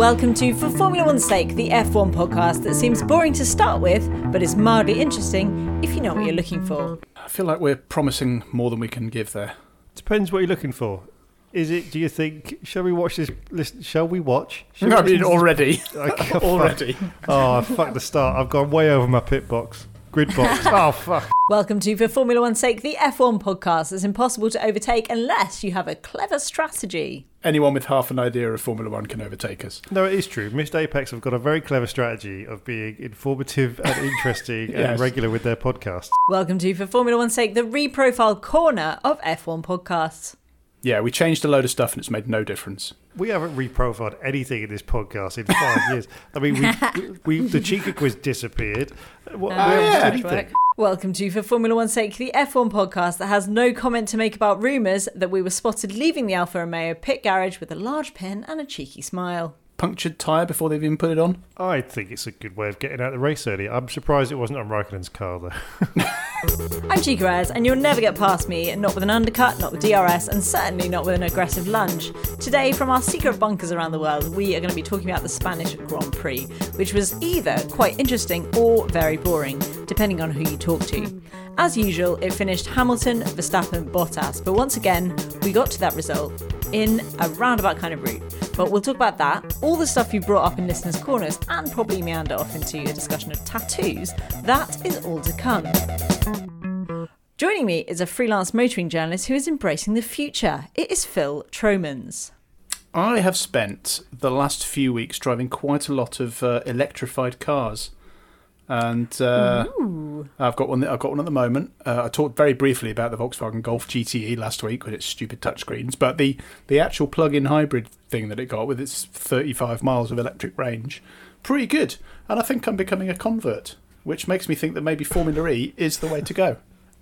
Welcome to For Formula One's Sake, the F1 podcast that seems boring to start with, but is mildly interesting if you know what you're looking for. I feel like we're promising more than we can give there. Depends what you're looking for. Is it? Do you think? Shall we watch this? Listen, shall we watch? Shall No, I we mean listen to- already. I already. Oh, fuck the start. I've gone way over my pit box. Grid box. oh, fuck. Welcome to For Formula One's Sake, the F1 podcast that's impossible to overtake unless you have a clever strategy. Anyone with half an idea of Formula One can overtake us. No, it is true. Missed Apex have got a very clever strategy of being informative and interesting Yes. and regular with their podcasts. Welcome to For Formula One's Sake, the reprofiled corner of F1 podcasts. Yeah, we changed a load of stuff and it's made no difference. We haven't reprofiled anything in this podcast in five years. I mean, we, we the Chica quiz disappeared. What, oh, we haven't yeah. anything. Welcome to For Formula One's Sake, the F1 podcast that has no comment to make about rumours that we were spotted leaving the Alfa Romeo pit garage with a large pen and a cheeky smile. Punctured tyre before they've even put it on. I think it's a good way of getting out of the race early. I'm surprised it wasn't on Raikkonen's car, though. I'm Chica Reyes, and you'll never get past me, not with an undercut, not with DRS, and certainly not with an aggressive lunge. Today, from our secret bunkers around the world, we are going to be talking about the Spanish Grand Prix, which was either quite interesting or very boring, depending on who you talk to. As usual, it finished Hamilton, Verstappen, Bottas, but once again, we got to that result in a roundabout kind of route. But we'll talk about that, all the stuff you brought up in listeners' corners, and probably meander off into a discussion of tattoos. That is all to come. Joining me is a freelance motoring journalist who is embracing the future. It is Phil Tromans. I have spent the last few weeks driving quite a lot of uh, electrified cars. And uh, I've got one. I've got one at the moment. Uh, I talked very briefly about the Volkswagen Golf GTE last week with its stupid touchscreens, but the the actual plug-in hybrid thing that it got with its 35 miles of electric range, pretty good. And I think I'm becoming a convert, which makes me think that maybe Formula E is the way to go.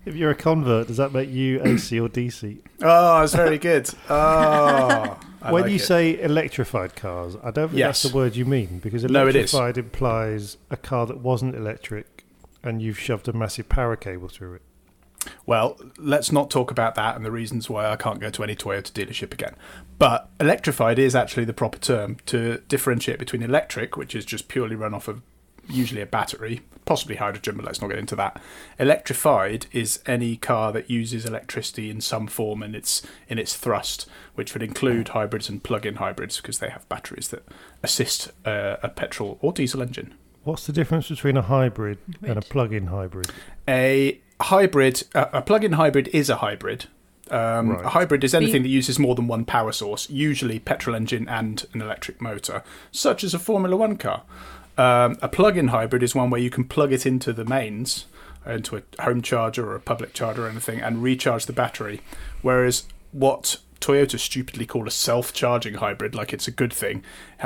If you're a convert, does that make you AC or DC? Oh, it's very good. Oh, I when like you it. say electrified cars, I don't think Yes. that's the word you mean because No, it is. electrified implies a car that wasn't electric and you've shoved a massive power cable through it. Well, let's not talk about that and the reasons why I can't go to any Toyota dealership again. But electrified is actually the proper term to differentiate between electric, which is just purely run off of usually a battery, possibly hydrogen, but let's not get into that. Electrified is any car that uses electricity in some form in its in its thrust, which would include hybrids and plug-in hybrids because they have batteries that assist uh, a petrol or diesel engine. What's the difference between a hybrid and a plug-in hybrid? A hybrid, a, a plug-in hybrid is a hybrid. Um, Right. A hybrid is anything that uses more than one power source, usually petrol engine and an electric motor, such as a Formula One car. Um, a plug-in hybrid is one where you can plug it into the mains, into a home charger or a public charger or anything, and recharge the battery. Whereas what Toyota stupidly call a self-charging hybrid, like it's a good thing,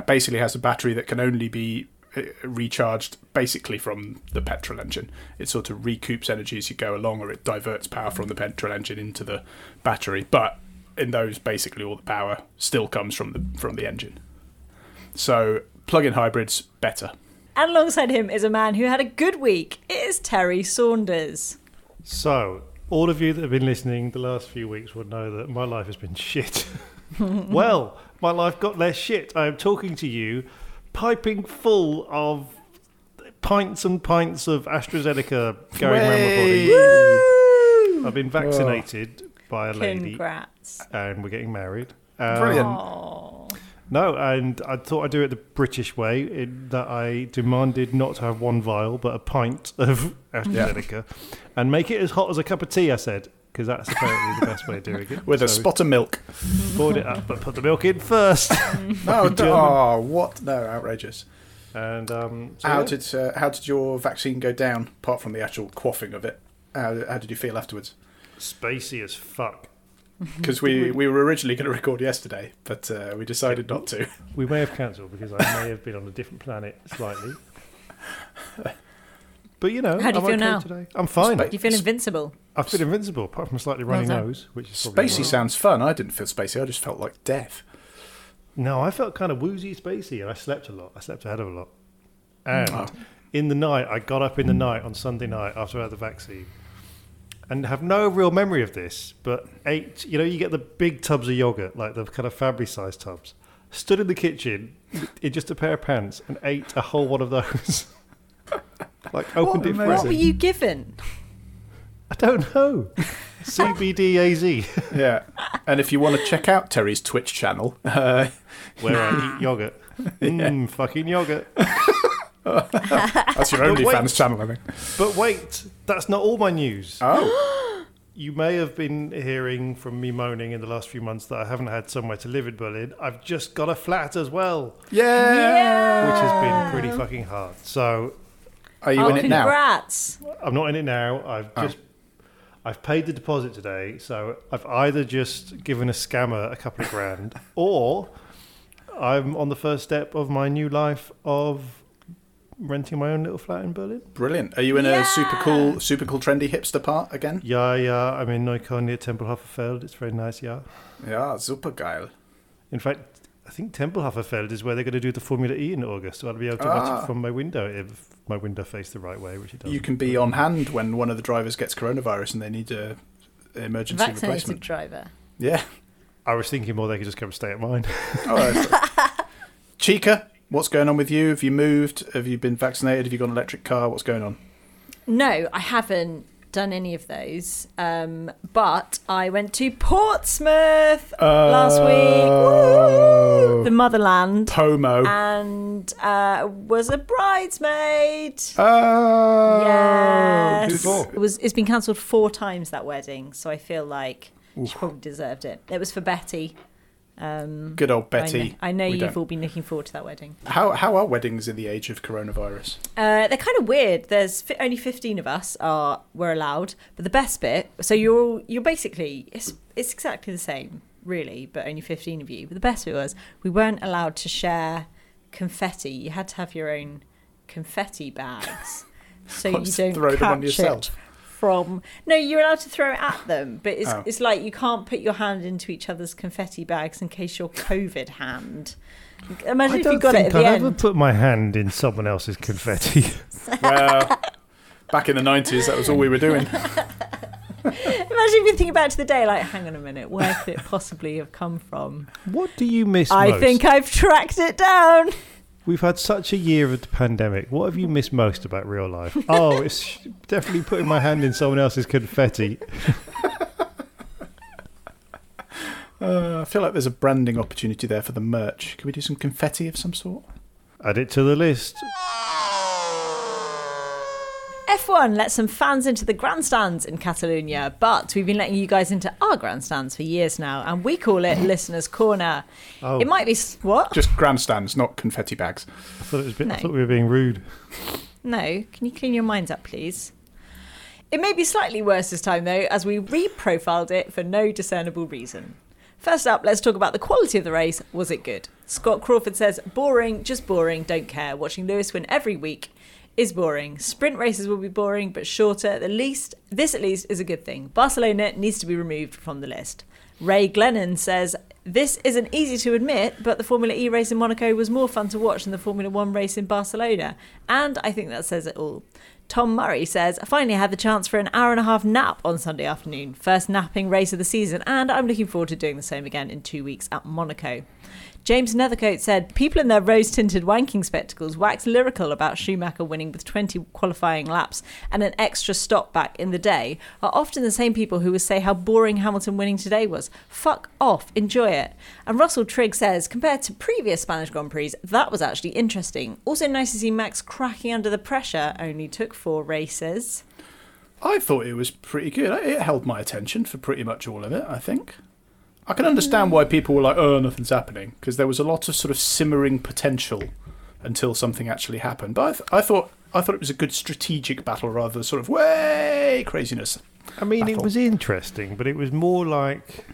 basically has a battery that can only be uh, recharged basically from the petrol engine. It sort of recoups energy as you go along, or it diverts power from the petrol engine into the battery. But in those, basically all the power still comes from the from the engine. So plug-in hybrids better. And alongside him is a man who had a good week. It is Terry Saunders. So, all of you that have been listening the last few weeks will know that my life has been shit. well, my life got less shit. I am talking to you, piping full of pints and pints of AstraZeneca going around my body. I've been vaccinated by a lady, Congrats. and we're getting married. Um, Brilliant. Aw. No, and I thought I'd do it the British way, in that I demanded not to have one vial, but a pint of AstraZeneca, and make it as hot as a cup of tea. I said, because that's apparently the best way of doing it. With a spot of milk. poured it up, but put the milk in first. No, oh, what? No, outrageous. and um, so How yeah. did uh, how did your vaccine go down? Apart from the actual quaffing of it, how, how did you feel afterwards? spacey as fuck? Because we, we were originally going to record yesterday, but uh, we decided not to. We may have cancelled because I may have been on a different planet slightly. But you know, How do you I'm feel okay now? today. I'm fine. Spa- Do you feel invincible? I feel invincible, apart from a slightly runny done. nose, which is Spacey why. sounds fun. I didn't feel spacey. I just felt like death. No, I felt kind of woozy, spacey, and I slept a lot. I slept ahead of a lot. And Oh. in the night, I got up in the night on Sunday night after I had the vaccine, and have no real memory of this, but ate. You know, you get the big tubs of yogurt, like the kind of Fabry-sized tubs. Stood in the kitchen in just a pair of pants and ate a whole one of those. like opened it amazing. What were you given? I don't know. CBDAZ, Yeah. and if you want to check out Terry's Twitch channel, uh, where I eat yogurt. Mmm, fucking yogurt. That's your But wait. OnlyFans channel, I think. But wait, that's not all my news. Oh, You may have been hearing from me moaning in the last few months that I haven't had somewhere to live in Berlin. I've just got a flat as well, yeah. which has been pretty fucking hard. So Are you oh, in it now? congrats. I'm not in it now. I've oh. just I've paid the deposit today, so I've either just given a scammer a couple of grand, or I'm on the first step of my new life of renting my own little flat in Berlin. Brilliant. Are you in a super cool, super cool, trendy hipster part again? Yeah, yeah. I'm in Neukölln near Tempelhoferfeld. It's very nice. Yeah. Yeah, super geil. In fact, I think Tempelhoferfeld is where they're going to do the Formula E in August, so I'll be able to watch Ah. it from my window if my window faced the right way, which it does. You can be on hand when one of the drivers gets coronavirus and they need a emergency Vaccinated replacement. driver. Yeah. I was thinking more they could just come stay at mine. All right. Chica, what's going on with you? Have you moved? Have you been vaccinated? Have you got an electric car? What's going on? No, I haven't done any of those. Um, but I went to Portsmouth last week, Woo! the motherland, Pomo. and uh, was a bridesmaid. Oh, yes, beautiful. it was. It's been cancelled four times that wedding, so I feel like she probably deserved it. It was for Betty. Um, Good old I know, Betty. I know you've don't- all been looking forward to that wedding. How how are weddings in the age of coronavirus? Uh, they're kind of weird. There's fi- only fifteen of us are were allowed, but the best bit. So you're all, you're basically it's it's exactly the same, really, but only fifteen of you. But the best bit was we weren't allowed to share confetti. You had to have your own confetti bags, so you don't throw them on yourself? it from. No, you're allowed to throw it at them, but it's Oh. it's like you can't put your hand into each other's confetti bags in case you're COVID hand. Imagine I if you got think it at the end I've the ever end. put my hand in someone else's confetti. Well, back in the nineties, that was all we were doing. Imagine if you think back to the day, like, hang on a minute, where could it possibly have come from? what do you miss I most? think I've tracked it down. We've had such a year of the pandemic. What have you missed most about real life? oh, it's definitely putting my hand in someone else's confetti. Uh, I feel like there's a branding opportunity there for the merch. Can we do some confetti of some sort? Add it to the list. F1 let some fans into the grandstands in Catalonia, but we've been letting you guys into our grandstands for years now, and we call it Listener's Corner. Oh. It might be. What? Just grandstands, not confetti bags. I thought, it was a bit, I thought we were being rude. No, can you clean your minds up, please? It may be slightly worse this time, though, as we re-profiled it for no discernible reason. First up, let's talk about the quality of the race. Was it good? Scott Crawford says, boring, just boring, don't care. Watching Lewis win every week is boring. Sprint races will be boring, but shorter. The least, this at least is a good thing. Barcelona needs to be removed from the list. Ray Glennon says, This isn't easy to admit, but the Formula E race in Monaco was more fun to watch than the Formula One race in Barcelona. And I think that says it all. Tom Murray says, I finally had the chance for an hour and a half nap on Sunday afternoon. First napping race of the season, and I'm looking forward to doing the same again in two weeks at Monaco. James Nethercote said, People in their rose tinted wanking spectacles wax lyrical about Schumacher winning with 20 qualifying laps and an extra stop back in the day are often the same people who would say how boring Hamilton winning today was. Fuck off, enjoy it. And Russell Trigg says, Compared to previous Spanish Grand Prix, that was actually interesting. Also nice to see Max cracking under the pressure, only took four races. I thought it was pretty good. It held my attention for pretty much all of it, I think. I can understand hmm. why people were like, oh, nothing's happening, because there was a lot of sort of simmering potential until something actually happened. But I, th- I thought I thought it was a good strategic battle rather than sort of way craziness. I mean, it was interesting, but it was more like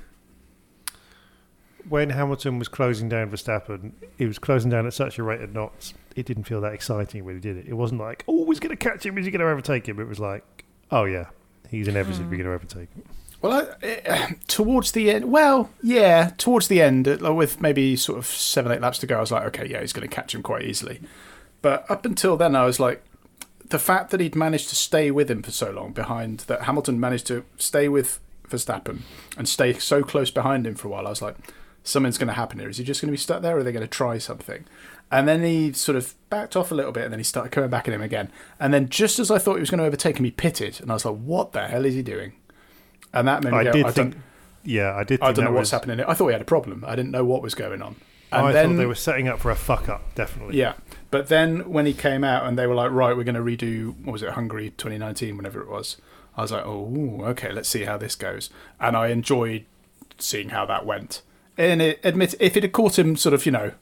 when Hamilton was closing down Verstappen, he was closing down at such a rate of knots, it didn't feel that exciting when he did it. It wasn't like, oh, he's going to catch him, is he going to overtake him? It was like, oh, yeah, he's inevitably hmm. going to overtake him. Well, I, uh, towards the end, well, yeah, towards the end, uh, with maybe sort of seven, eight laps to go, I was like, okay, yeah, he's going to catch him quite easily. But up until then, I was like, the fact that he'd managed to stay with him for so long behind, that Hamilton managed to stay with Verstappen and stay so close behind him for a while, I was like, something's going to happen here. Is he just going to be stuck there or are they going to try something? And then he sort of backed off a little bit and then he started coming back at him again. And then just as I thought he was going to overtake him, he pitted. And I was like, what the hell is he doing? And that made me I go, did I think, yeah, I did. I don't know what's was- happening. I thought we had a problem. I didn't know what was going on. And I then thought they were setting up for a fuck up, definitely. yeah, but then when he came out and they were like, right, we're going to redo what was it, Hungary 2019, whenever it was. I was like, oh, okay, let's see how this goes. And I enjoyed seeing how that went. And it, admit if it had caught him sort of, you know,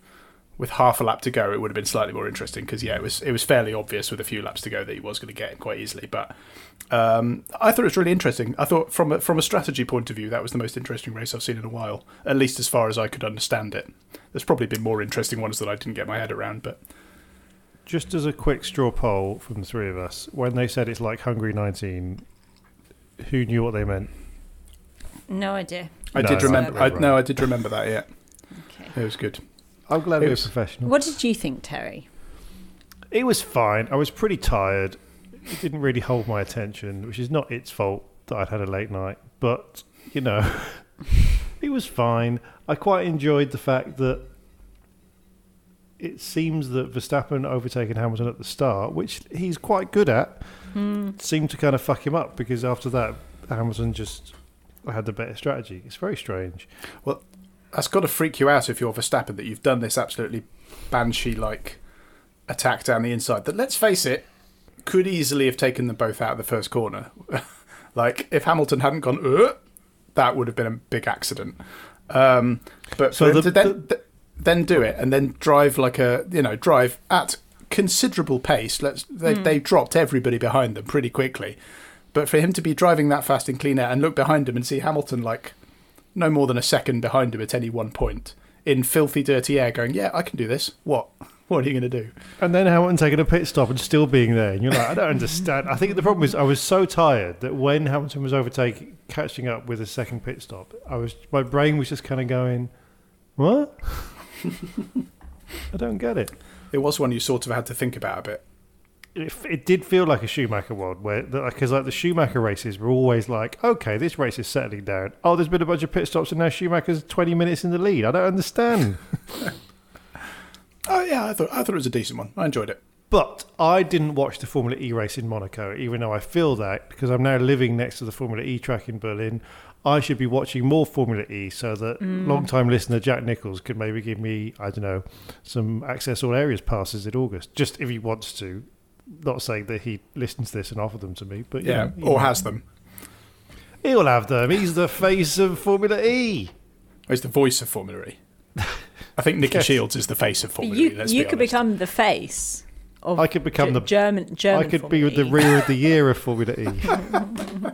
with half a lap to go, it would have been slightly more interesting because yeah, it was it was fairly obvious with a few laps to go that he was going to get him quite easily. But um, I thought it was really interesting. I thought from a, from a strategy point of view, that was the most interesting race I've seen in a while, at least as far as I could understand it. There's probably been more interesting ones that I didn't get my head around, but Just as a quick straw poll from the three of us, when they said it's like Hungary 19, who knew what they meant? No idea. I No, did remember. I, no, I did remember that. Yeah, Okay. it was good. I'm glad It we were was- professional. What did you think, Terry? It was fine. I was pretty tired. It didn't really hold my attention, which is not its fault that I'd had a late night. But, you know, it was fine. I quite enjoyed the fact that it seems that Verstappen overtaking Hamilton at the start, which he's quite good at, hmm. seemed to kind of fuck him up because after that, Hamilton just had the better strategy. It's very strange. Well, that's got to freak you out if you're Verstappen that you've done this absolutely banshee-like attack down the inside. That, let's face it, could easily have taken them both out of the first corner. like if Hamilton hadn't gone, uh, that would have been a big accident. Um, but So for the- to then, th- then do it and then drive like a you know drive at considerable pace. Let's they they dropped everybody behind them pretty quickly. But for him to be driving that fast in clean air and look behind him and see Hamilton like no more than a second behind him at any one point in filthy, dirty air, going, "Yeah, I can do this." What? What are you going to do? And then Hamilton taking a pit stop and still being there. And you're like, I don't understand. I think the problem is I was so tired that when Hamilton was overtaking, catching up with a second pit stop, I was my brain was just kind of going, what? I don't get it. It was one you sort of had to think about a bit. It, it did feel like a Schumacher world where because like the Schumacher races were always like, okay, this race is settling down. Oh, there's been a bunch of pit stops, and now Schumacher's 20 minutes in the lead. I don't understand. Oh yeah, I thought I thought it was a decent one. I enjoyed it. But I didn't watch the Formula E race in Monaco, even though I feel that because I'm now living next to the Formula E track in Berlin. I should be watching more Formula E so that mm. long-time listener Jack Nicholls could maybe give me, I don't know, some access all areas passes in August, just if he wants to. Not saying that he listens to this and offered them to me, but Yeah, know, or know. has them. He'll have them. He's the face of Formula E. Oh, he's the voice of Formula E. I think Nicki Yes. Shields is the face of Formula you E. Let's you be could honest. become the face. Of I could become Ge- the German German. I could be Formula with the E. rear of the year of Formula E.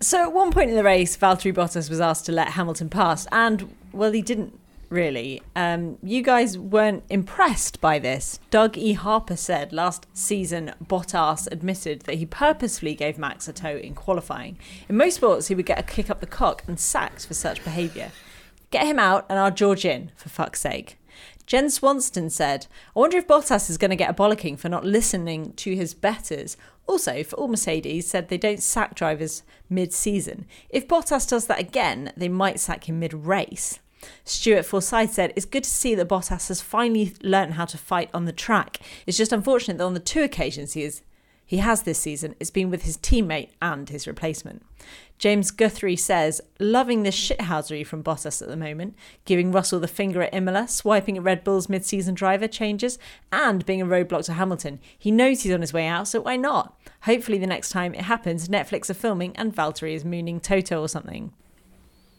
So at one point in the race, Valtteri Bottas was asked to let Hamilton pass, and well, he didn't really. Um, you guys weren't impressed by this. Doug E. Harper said last season Bottas admitted that he purposefully gave Max a tow in qualifying. In most sports, he would get a kick up the cock and sacked for such behaviour. Get him out and our George in, for fuck's sake. Jen Swanston said, I wonder if Bottas is going to get a bollocking for not listening to his betters. Also, for all Mercedes, said they don't sack drivers mid season. If Bottas does that again, they might sack him mid race. Stuart Forsyth said, It's good to see that Bottas has finally learned how to fight on the track. It's just unfortunate that on the two occasions he is he has this season, it's been with his teammate and his replacement. James Guthrie says, loving this shithousery from Bottas at the moment, giving Russell the finger at Imola, swiping at Red Bull's mid season driver changes, and being a roadblock to Hamilton. He knows he's on his way out, so why not? Hopefully, the next time it happens, Netflix are filming and Valtteri is mooning Toto or something.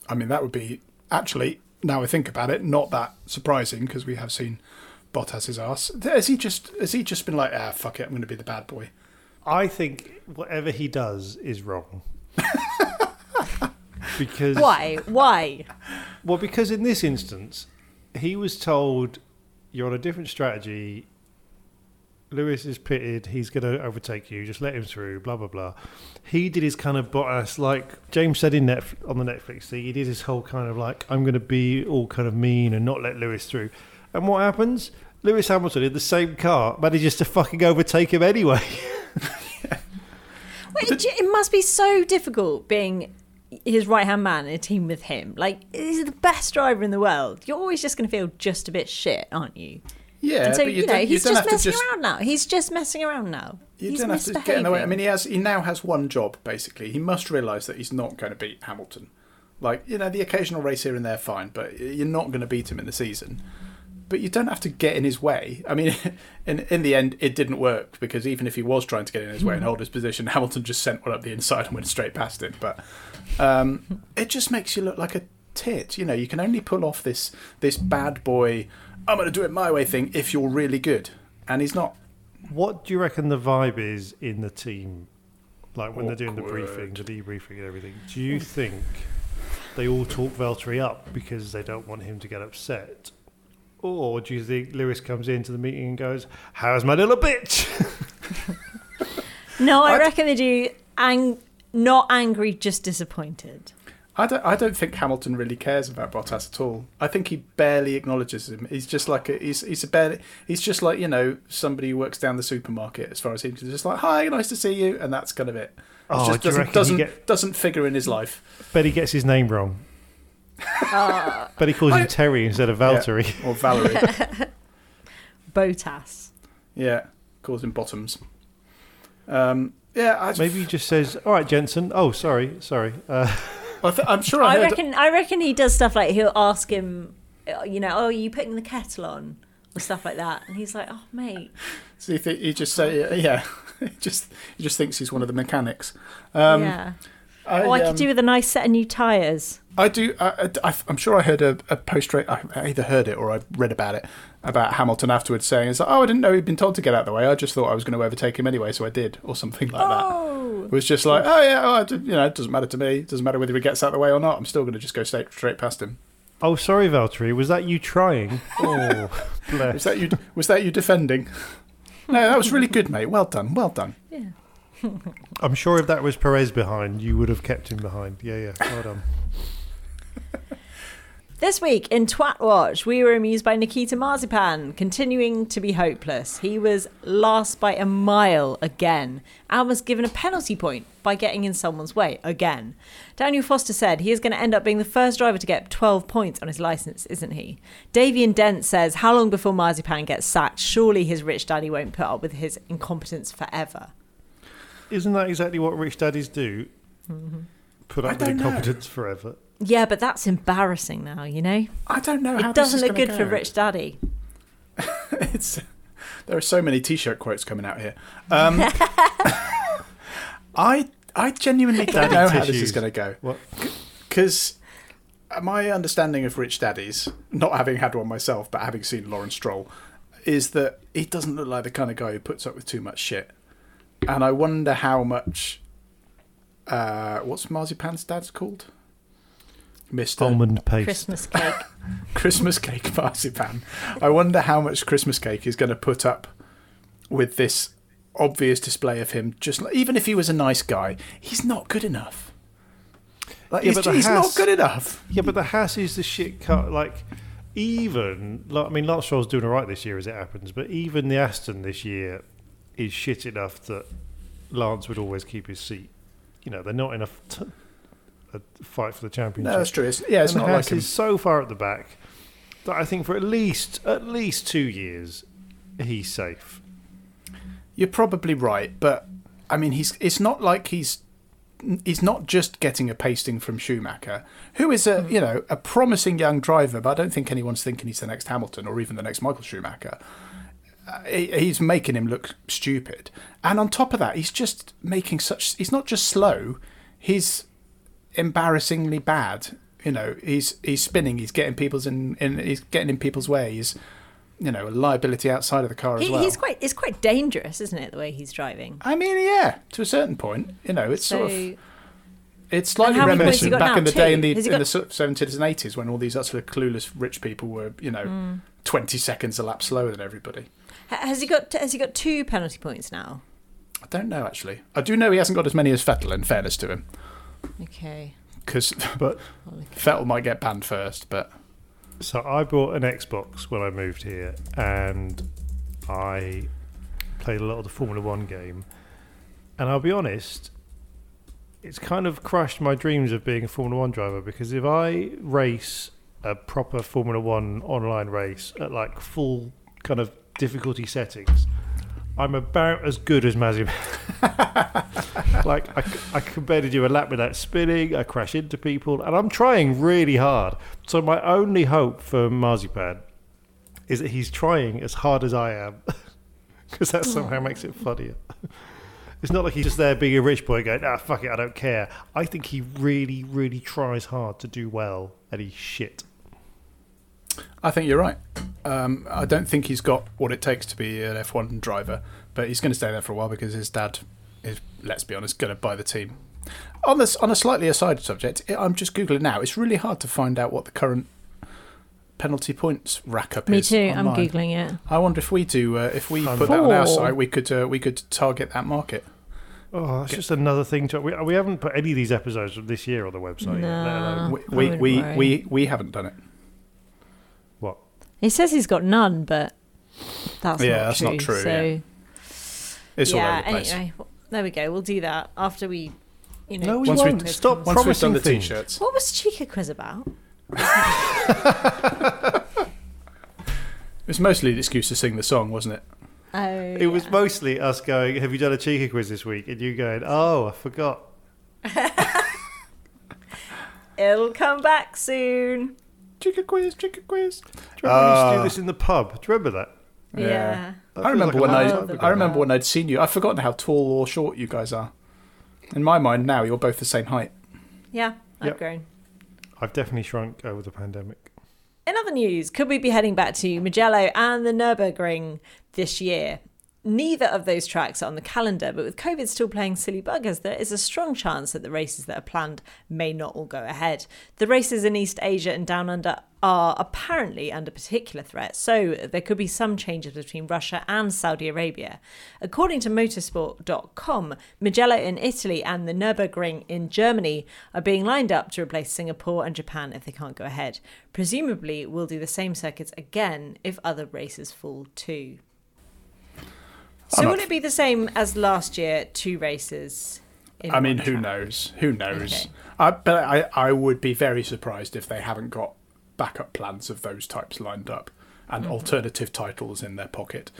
I mean, that would be actually, now I think about it, not that surprising because we have seen Bottas's ass. Has he just has he just been like, ah, fuck it, I'm going to be the bad boy? I think whatever he does is wrong. because Why? Why? Well, because in this instance, he was told you're on a different strategy. Lewis is pitted. He's going to overtake you. Just let him through. Blah blah blah. He did his kind of Bottas, like James said in Netf- on the Netflix thing. He did his whole kind of like I'm going to be all kind of mean and not let Lewis through. And what happens? Lewis Hamilton in the same car manages to fucking overtake him anyway. Wait, it, it must be so difficult being his right hand man in a team with him. Like, he's the best driver in the world. You're always just going to feel just a bit shit, aren't you? Yeah, and so, but you, you, know, you he's don't just messing just around now. He's just messing around now. you he's don't have to get in the way. I mean, he has he now has one job basically. He must realise that he's not going to beat Hamilton. Like you know, the occasional race here and there, fine, but you're not going to beat him in the season. But you don't have to get in his way. I mean, in in the end, it didn't work because even if he was trying to get in his way and hold his position, Hamilton just sent one up the inside and went straight past it. But um, it just makes you look like a tit. You know, you can only pull off this this bad boy. I'm going to do it my way thing if you're really good, and he's not. What do you reckon the vibe is in the team? Like when they're doing the Awkward. briefing, the debriefing, and everything. Do you think they all talk Valtteri up because they don't want him to get upset, or do you think Lewis comes into the meeting and goes, "How's my little bitch?" No, I I'd- reckon they do. Ang- not angry, just disappointed. I don't, I don't think Hamilton really cares about Bottas at all. I think he barely acknowledges him. He's just like a, he's he's a barely he's just like you know somebody who works down the supermarket. As far as he's just like hi, nice to see you, and that's kind of it. It Oh, just do doesn't doesn't, get- doesn't figure in his life. Bet he gets his name wrong. Uh, Bet he calls I- him Terry instead of Valtteri. Yeah, or Valerie. Botas. yeah, calls him Bottoms. Um, yeah, I, Maybe he just says, "All right, Jensen. Oh, sorry, sorry." Uh, I th- I'm sure I, I reckon. I reckon he does stuff like he'll ask him, uh, you know, oh, are you putting the kettle on or stuff like that, and he's like, oh, mate. So you think he just say yeah, he just he just thinks he's one of the mechanics. Um, yeah. I, oh, I um, could do with a nice set of new tyres. I do. I, I, I'm sure I heard a, a post race. I either heard it or I read about it about Hamilton afterwards saying, "It's like, oh, I didn't know he'd been told to get out of the way. I just thought I was going to overtake him anyway, so I did," or something like Oh. that. It was just like, "Oh yeah, oh, I did- you know, it doesn't matter to me. It doesn't matter whether he gets out of the way or not. I'm still going to just go straight straight past him." oh, sorry, Valtteri. Was that you trying? Oh, Was bless. that you? Was that you defending? No, that was really good, mate. Well done, well done. Yeah. I'm sure if that was Perez behind, you would have kept him behind. Yeah, yeah. Well done. This week in Twat Watch, we were amused by Nikita Marzipan continuing to be hopeless. He was last by a mile again and was given a penalty point by getting in someone's way again. Daniel Foster said he is going to end up being the first driver to get 12 points on his license, isn't he? Davian Dent says, How long before Marzipan gets sacked? Surely his rich daddy won't put up with his incompetence forever. Isn't that exactly what rich daddies do? Mm-hmm. Put up with don't know. incompetence forever. Yeah, but that's embarrassing now, you know? I don't know how It doesn't this is look good gonna for rich daddy. it's there are so many t-shirt quotes coming out here. Um, I I genuinely don't Daddy know how this is going to go What? because my understanding of Rich Daddies, not having had one myself, but having seen Lawrence Stroll, is that he doesn't look like the kind of guy who puts up with too much shit. And I wonder how much. Uh, what's Marzipan's dad's called? Mister Almond paste. Christmas cake. Christmas cake marzipan. I wonder how much Christmas cake is going to put up with this obvious display of him. Just like, even if he was a nice guy, he's not good enough. Like, Yeah, he's but the he's not good enough. Yeah, but the Haas is the shit cut. Like, even like, I mean, Lance Stroll's doing all right this year as it happens, but even the Aston this year is shit enough that Lance would always keep his seat. You know, they're not enough to a fight for the championship. No, that's true. It's, yeah, it's and not like Haas him. is so far at the back that I think for at least at least two years he's safe. You're probably right, but I mean, he's. It's not like he's. He's not just getting a pasting from Schumacher, who is a you know a promising young driver, but I don't think anyone's thinking he's the next Hamilton or even the next Michael Schumacher. Uh, he's making him look stupid, and on top of that, he's just making such. He's not just slow; he's embarrassingly bad. You know, he's he's spinning. He's getting people's in, in he's getting in people's way. He's you know a liability outside of the car as well. He's quite. It's quite dangerous, isn't it? The way he's driving. I mean, yeah, to a certain point, you know, it's So, sort of it's slightly how many points reminiscent back now? in the day in the he in the seventies and eighties when all these sort of clueless rich people were, you know, Hmm. twenty seconds a lap slower than everybody. has he got? Has he got two penalty points now? I don't know actually. I do know he hasn't got as many as Vettel. In fairness to him, Okay. because But Vettel might get banned first, but So I bought an Xbox when I moved here, and I played a lot of the Formula One game. And I'll be honest, it's kind of crushed my dreams of being a Formula One driver because if I race a proper Formula One online race at like full kind of difficulty settings, I'm about as good as Mazepin. like I, can barely do a lap without spinning. I crash into people, and I'm trying really hard. So my only hope for Marzipan is that he's trying as hard as I am, because that somehow makes it funnier. It's not like he's just there being a rich boy going, ah, fuck it, I don't care. I think he really, really tries hard to do well, and he's shit. I think you're right. Um, I don't think he's got what it takes to be an F1 driver, but he's going to stay there for a while because his dad is, let's be honest, going to buy the team. On this, on a slightly aside subject, I- I'm just googling now. It's really hard to find out what the current penalty points rack up Me is. too. I'm googling it. I wonder if we do, uh, if we put that on our site, we could uh, we could target that market. Oh, that's just another thing to. We, we haven't put any of these episodes from this year on the website. yet, No. We we we, we, we haven't done it. What? He says he's got none, but that's Yeah, not that's true. not true, So yeah. It's all over the place. Anyway, there we go. We'll do that after we, you know. No, we Once won't. Stop Once we've done promising the things. t-shirts, What was Chica Quiz about? it was mostly an excuse to sing the song, wasn't it? Oh, It was mostly us going, Have you done a cheeky quiz this week? And you going, Oh, I forgot. It'll come back soon. Chicken quiz, chicken quiz. Do you remember when we used to Ah. do this in the pub? Do you remember that? Yeah. Yeah. That I remember like when long I, I remember when I'd seen you. I've forgotten how tall or short you guys are. In my mind now, you're both the same height. Yeah, I've Yep. grown. I've definitely shrunk over the pandemic. In other news, could we be heading back to Mugello and the Nürburgring this year? Neither of those tracks are on the calendar, but with COVID still playing silly buggers, there is a strong chance that the races that are planned may not all go ahead. The races in East Asia and Down Under are apparently under particular threat, so there could be some changes between Russia and Saudi Arabia. According to motorsport.com, Mugello in Italy and the Nürburgring in Germany are being lined up to replace Singapore and Japan if they can't go ahead. Presumably, we'll do the same circuits again if other races fall too. So, I'm will up- it be the same as last year, two races? in I mean, who track? knows? Who knows? Okay. I, but I, I would be very surprised if they haven't got backup plans of those types lined up and Mm-hmm. alternative titles in their pocket.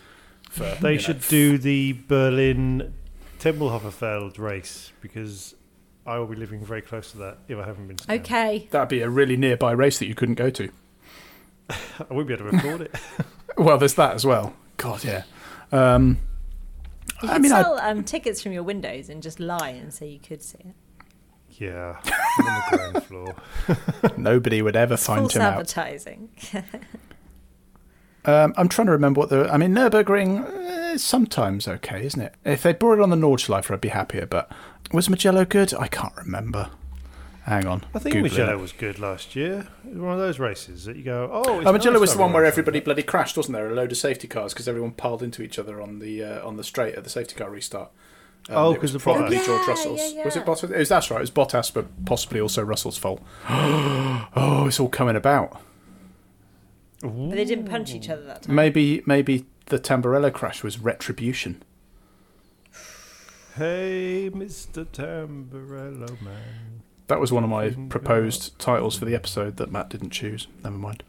For They you know, should do the Berlin Tempelhoferfeld race because I will be living very close to that if I haven't been. to town. Okay. That'd be a really nearby race that you couldn't go to. I wouldn't be able to record it. well, there's that as well. God, yeah. Um, You I could mean, I- sell um, tickets from your windows and just lie and say you could see it. Yeah, on the ground floor. nobody would ever find False him out. advertising. Um, I'm trying to remember what the. I mean, Nurburgring uh, is sometimes okay, isn't it? If they brought it on the Nordschleife, I'd be happier. But was Mugello good? I can't remember. Hang on. I think Googling Mugello it. was good last year. It was one of those races that you go, oh, it's Oh, Mugello nice was the one where everybody bloody crashed, wasn't there? A load of safety cars because everyone piled into each other on the uh, on the straight at the safety car restart. Oh, it was 'cause of probably Bottas. George Yeah, Russell's. yeah, Was yeah. it Bottas? It was, that's right. It was Bottas, but possibly also Russell's fault. oh, it's all coming about. but they didn't punch each other that time. Maybe maybe the Tamburello crash was retribution. Hey, Mr. Tamburello man. That was one of my proposed titles for the episode that Matt didn't choose. Never mind.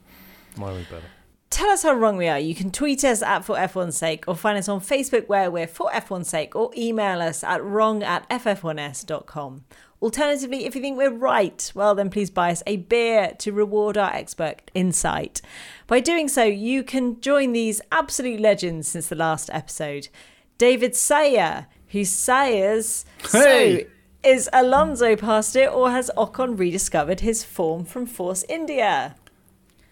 Mine was better. Tell us how wrong we are. You can tweet us at For F1's Sake or find us on Facebook where we're For F1's Sake or email us at wrong at ff1s.com. Alternatively, if you think we're right, well, then please buy us a beer to reward our expert insight. By doing so, you can join these absolute legends since the last episode. David Sayer, who sayers, Hey! so is Alonso past it or has Ocon rediscovered his form from Force India?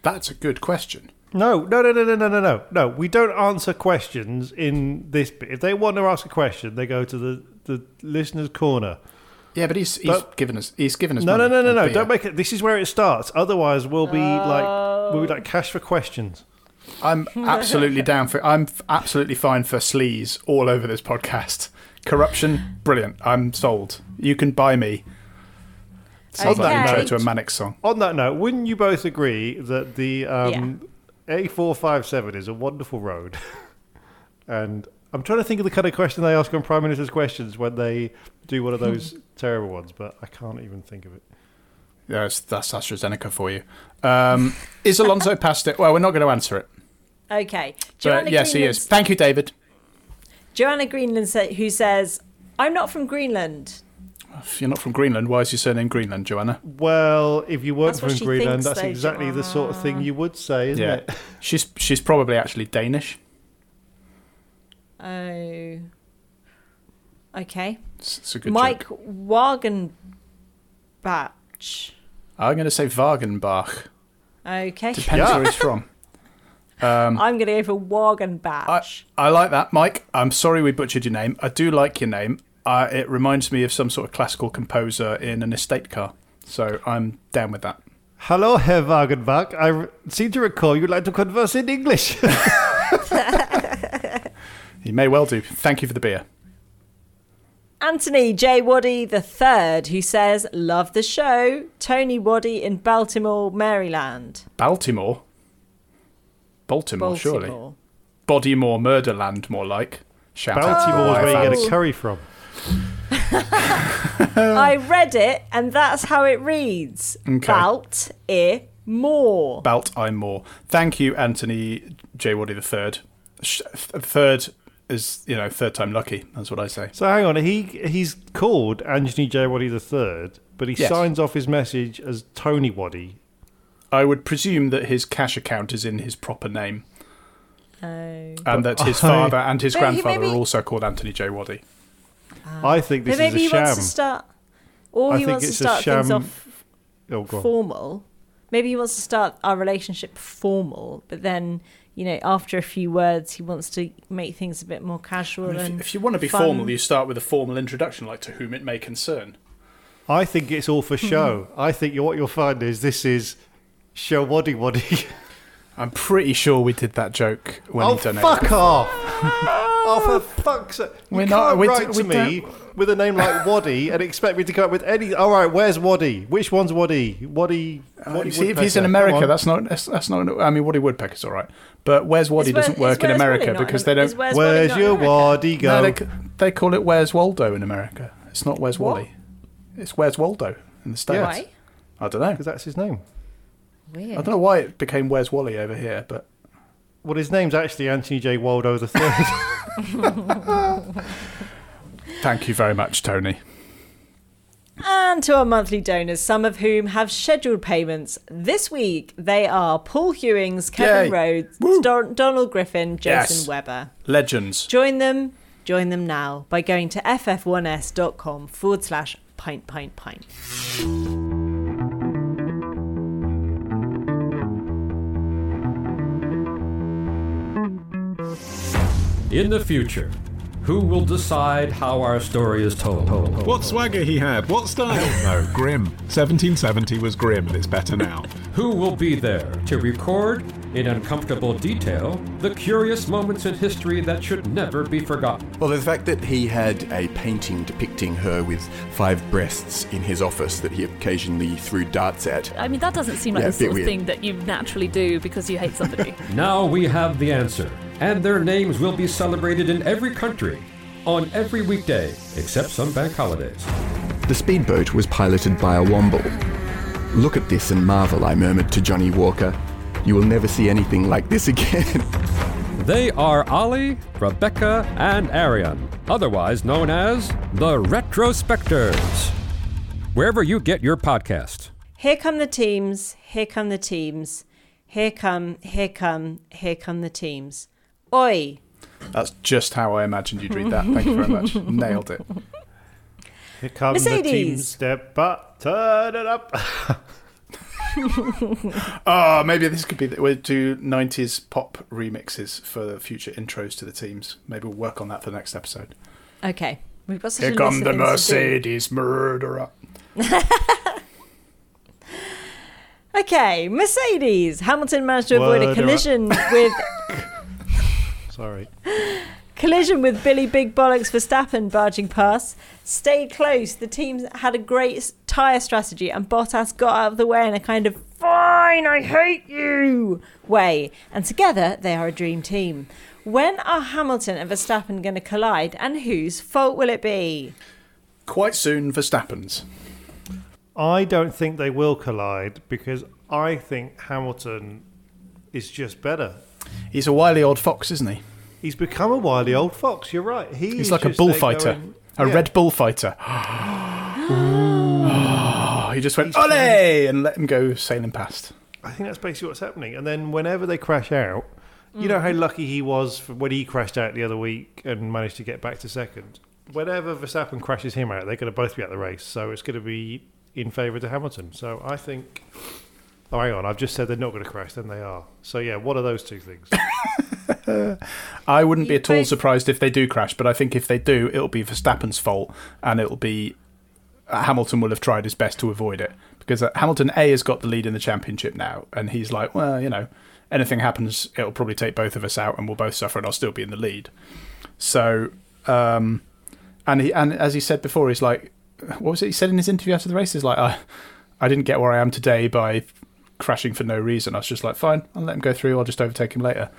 That's a good question. No, no, no, no, no, no, no, no. No, we don't answer questions in this bit. If they want to ask a question, they go to the, the listener's corner. Yeah, but he's he's But- given us he's given us No, no, money no, no, and no. beer. Don't make it. This is where it starts. Otherwise, we'll be like we'll be like oh. cash for questions. I'm absolutely down for. I'm f- absolutely fine for sleaze all over this podcast. Corruption, brilliant. I'm sold. You can buy me. Sounds like Okay. intro to a Manic song. On that note, wouldn't you both agree that the um, A457 is a wonderful road? and I'm trying to think of the kind of question they ask on Prime Minister's questions when they do one of those terrible ones, but I can't even think of it. Yes, that's AstraZeneca for you. Um, is Alonso past it? Well, we're not going to answer it. Okay. But Joanna yes, he is. Thank you, David. Joanna Greenland, sa- who says, I'm not from Greenland. If you're not from Greenland, why is your surname Greenland, Joanna? Well, if you weren't That's what from she Greenland, thinks, that's though, exactly the sort of thing you would say, isn't yeah, it? she's she's probably actually Danish. Oh. Okay. It's, it's a good Mike joke. Wagenbach. I'm going to say Wagenbach. Okay. Depends where he's from. Um, I'm going to go for Wagenbach. I, I like that, Mike. I'm sorry we butchered your name. I do like your name. Uh, it reminds me of some sort of classical composer in an estate car. So I'm down with that. Hello, Herr Wagenbach. I re- seem to recall you'd like to converse in English. You may well do. Thank you for the beer. Anthony J. Waddy the third, who says, Love the show. Tony Waddy in Baltimore, Maryland. Baltimore. Baltimore, surely. Baltimore. Bodymore, Murderland, more like. Shout out to Baltimore's the where you get a curry from. I read it, and that's how it reads. Okay. Balt i more. Balt I'm more. Thank you, Anthony J. Waddy the third. Third is, you know, third time lucky. That's what I say. So hang on, he he's called Anthony J. Waddy the third, but he Yes. signs off his message as Tony Waddy. I would presume that his cash account is in his proper name. Oh. and that his father and his But he grandfather maybe- are also called Anthony J. Waddy. Ah. I think this But maybe is he a wants sham. to start, or I he think wants to it's a start things sham- off Oh, go on. formal. Maybe he wants to start our relationship formal, but then you know, after a few words, he wants to make things a bit more casual If, and if you want to be fun. formal, you start with a formal introduction, like to whom it may concern. I think it's all for show. Hmm. I think you- what you'll find is this is show Waddy Waddy. I'm pretty sure we did that joke when oh, he donated. fuck off! oh, for fuck's sake. You We're can't not- we write d- to we me with a name like Waddy and expect me to come up with any... All right, where's Waddy? Which one's Waddy? Waddy... Waddy Uh, See, if he's in America, that's not. That's, that's not. I mean, Waddy Woodpecker's all right, but Where's Waddy Where- doesn't work in America Waddy because in- they don't. is Where's Waddy Where's your? Waddy go? no, they, they call it Where's Waldo in America. It's not Where's What? Wally. It's Where's Waldo in the states. Why? I don't know. Because that's his name. I don't know why it became Where's Wally over here, but Well, his name's actually Anthony J. Waldo the third. thank you very much, Tony. And to our monthly donors, some of whom have scheduled payments this week. They are Paul Hewings, Kevin Yay. Rhodes, Don- Donald Griffin, Jason Yes. Weber. Legends. Join them, join them now by going to ff1s.com forward slash pint pint pint. In the future, who will decide how our story is told? What swagger he had, what style? no, grim. 1770 was grim, and it's better now. Who will be there to record, in uncomfortable detail, the curious moments in history that should never be forgotten? Well, the fact that he had a painting depicting her with five breasts in his office that he occasionally threw darts at. I mean, that doesn't seem like Yeah, the sort of weird. thing that you naturally do because you hate somebody. Now we have the answer, and their names will be celebrated in every country, on every weekday, except some bank holidays. The speedboat was piloted by a womble. Look at this and marvel, I murmured to Johnny Walker. You will never see anything like this again. They are Ollie, Rebecca, and Arian, otherwise known as the Retrospectors. Wherever you get your podcast. Here come the teams, here come the teams, here come, here come, here come the teams. Oi! That's just how I imagined you'd read that. Thank you very much. Nailed it. Here comes the team Mercedes. step up, turn it up. Oh, maybe this could be. We'll do 90s pop remixes for future intros to the teams. Maybe we'll work on that for the next episode. Okay, we've got such Here a come the of things to do. Mercedes murderer. Okay, Mercedes. Hamilton managed to avoid a collision with Sorry. collision with Billy Big Bollocks Verstappen barging past. Stayed close. The teams had a great tyre strategy, and Bottas got out of the way in a kind of "fine, I hate you" way. And together, they are a dream team. When are Hamilton and Verstappen going to collide, and whose fault will it be? Quite soon, Verstappen's. I don't think they will collide because I think Hamilton is just better. He's a wily old fox, isn't he? He's become a wily old fox. You're right. He He's like a just there bullfighter, going- a Yeah. red bullfighter. he just went ole and let him go sailing past. I think that's basically what's happening. And then whenever they crash out, you know how mm. lucky he was when he crashed out the other week and managed to get back to second. Whenever Verstappen crashes him out, they're going to both be at the race. So it's going to be in favour to Hamilton. So I think. Oh, hang on. I've just said they're not going to crash. Then they are. So yeah, what are those two things? I wouldn't be at all surprised if they do crash, but I think if they do, it'll be Verstappen's fault, and it'll be uh, Hamilton will have tried his best to avoid it because uh, Hamilton A has got the lead in the championship now, and he's like, well, you know, anything happens, it'll probably take both of us out, and we'll both suffer, and I'll still be in the lead. So, um, and he and as he said before, he's like, what was it he said in his interview after the race? He's like, I, I didn't get where I am today by crashing for no reason. I was just like, fine, I'll let him go through. I'll just overtake him later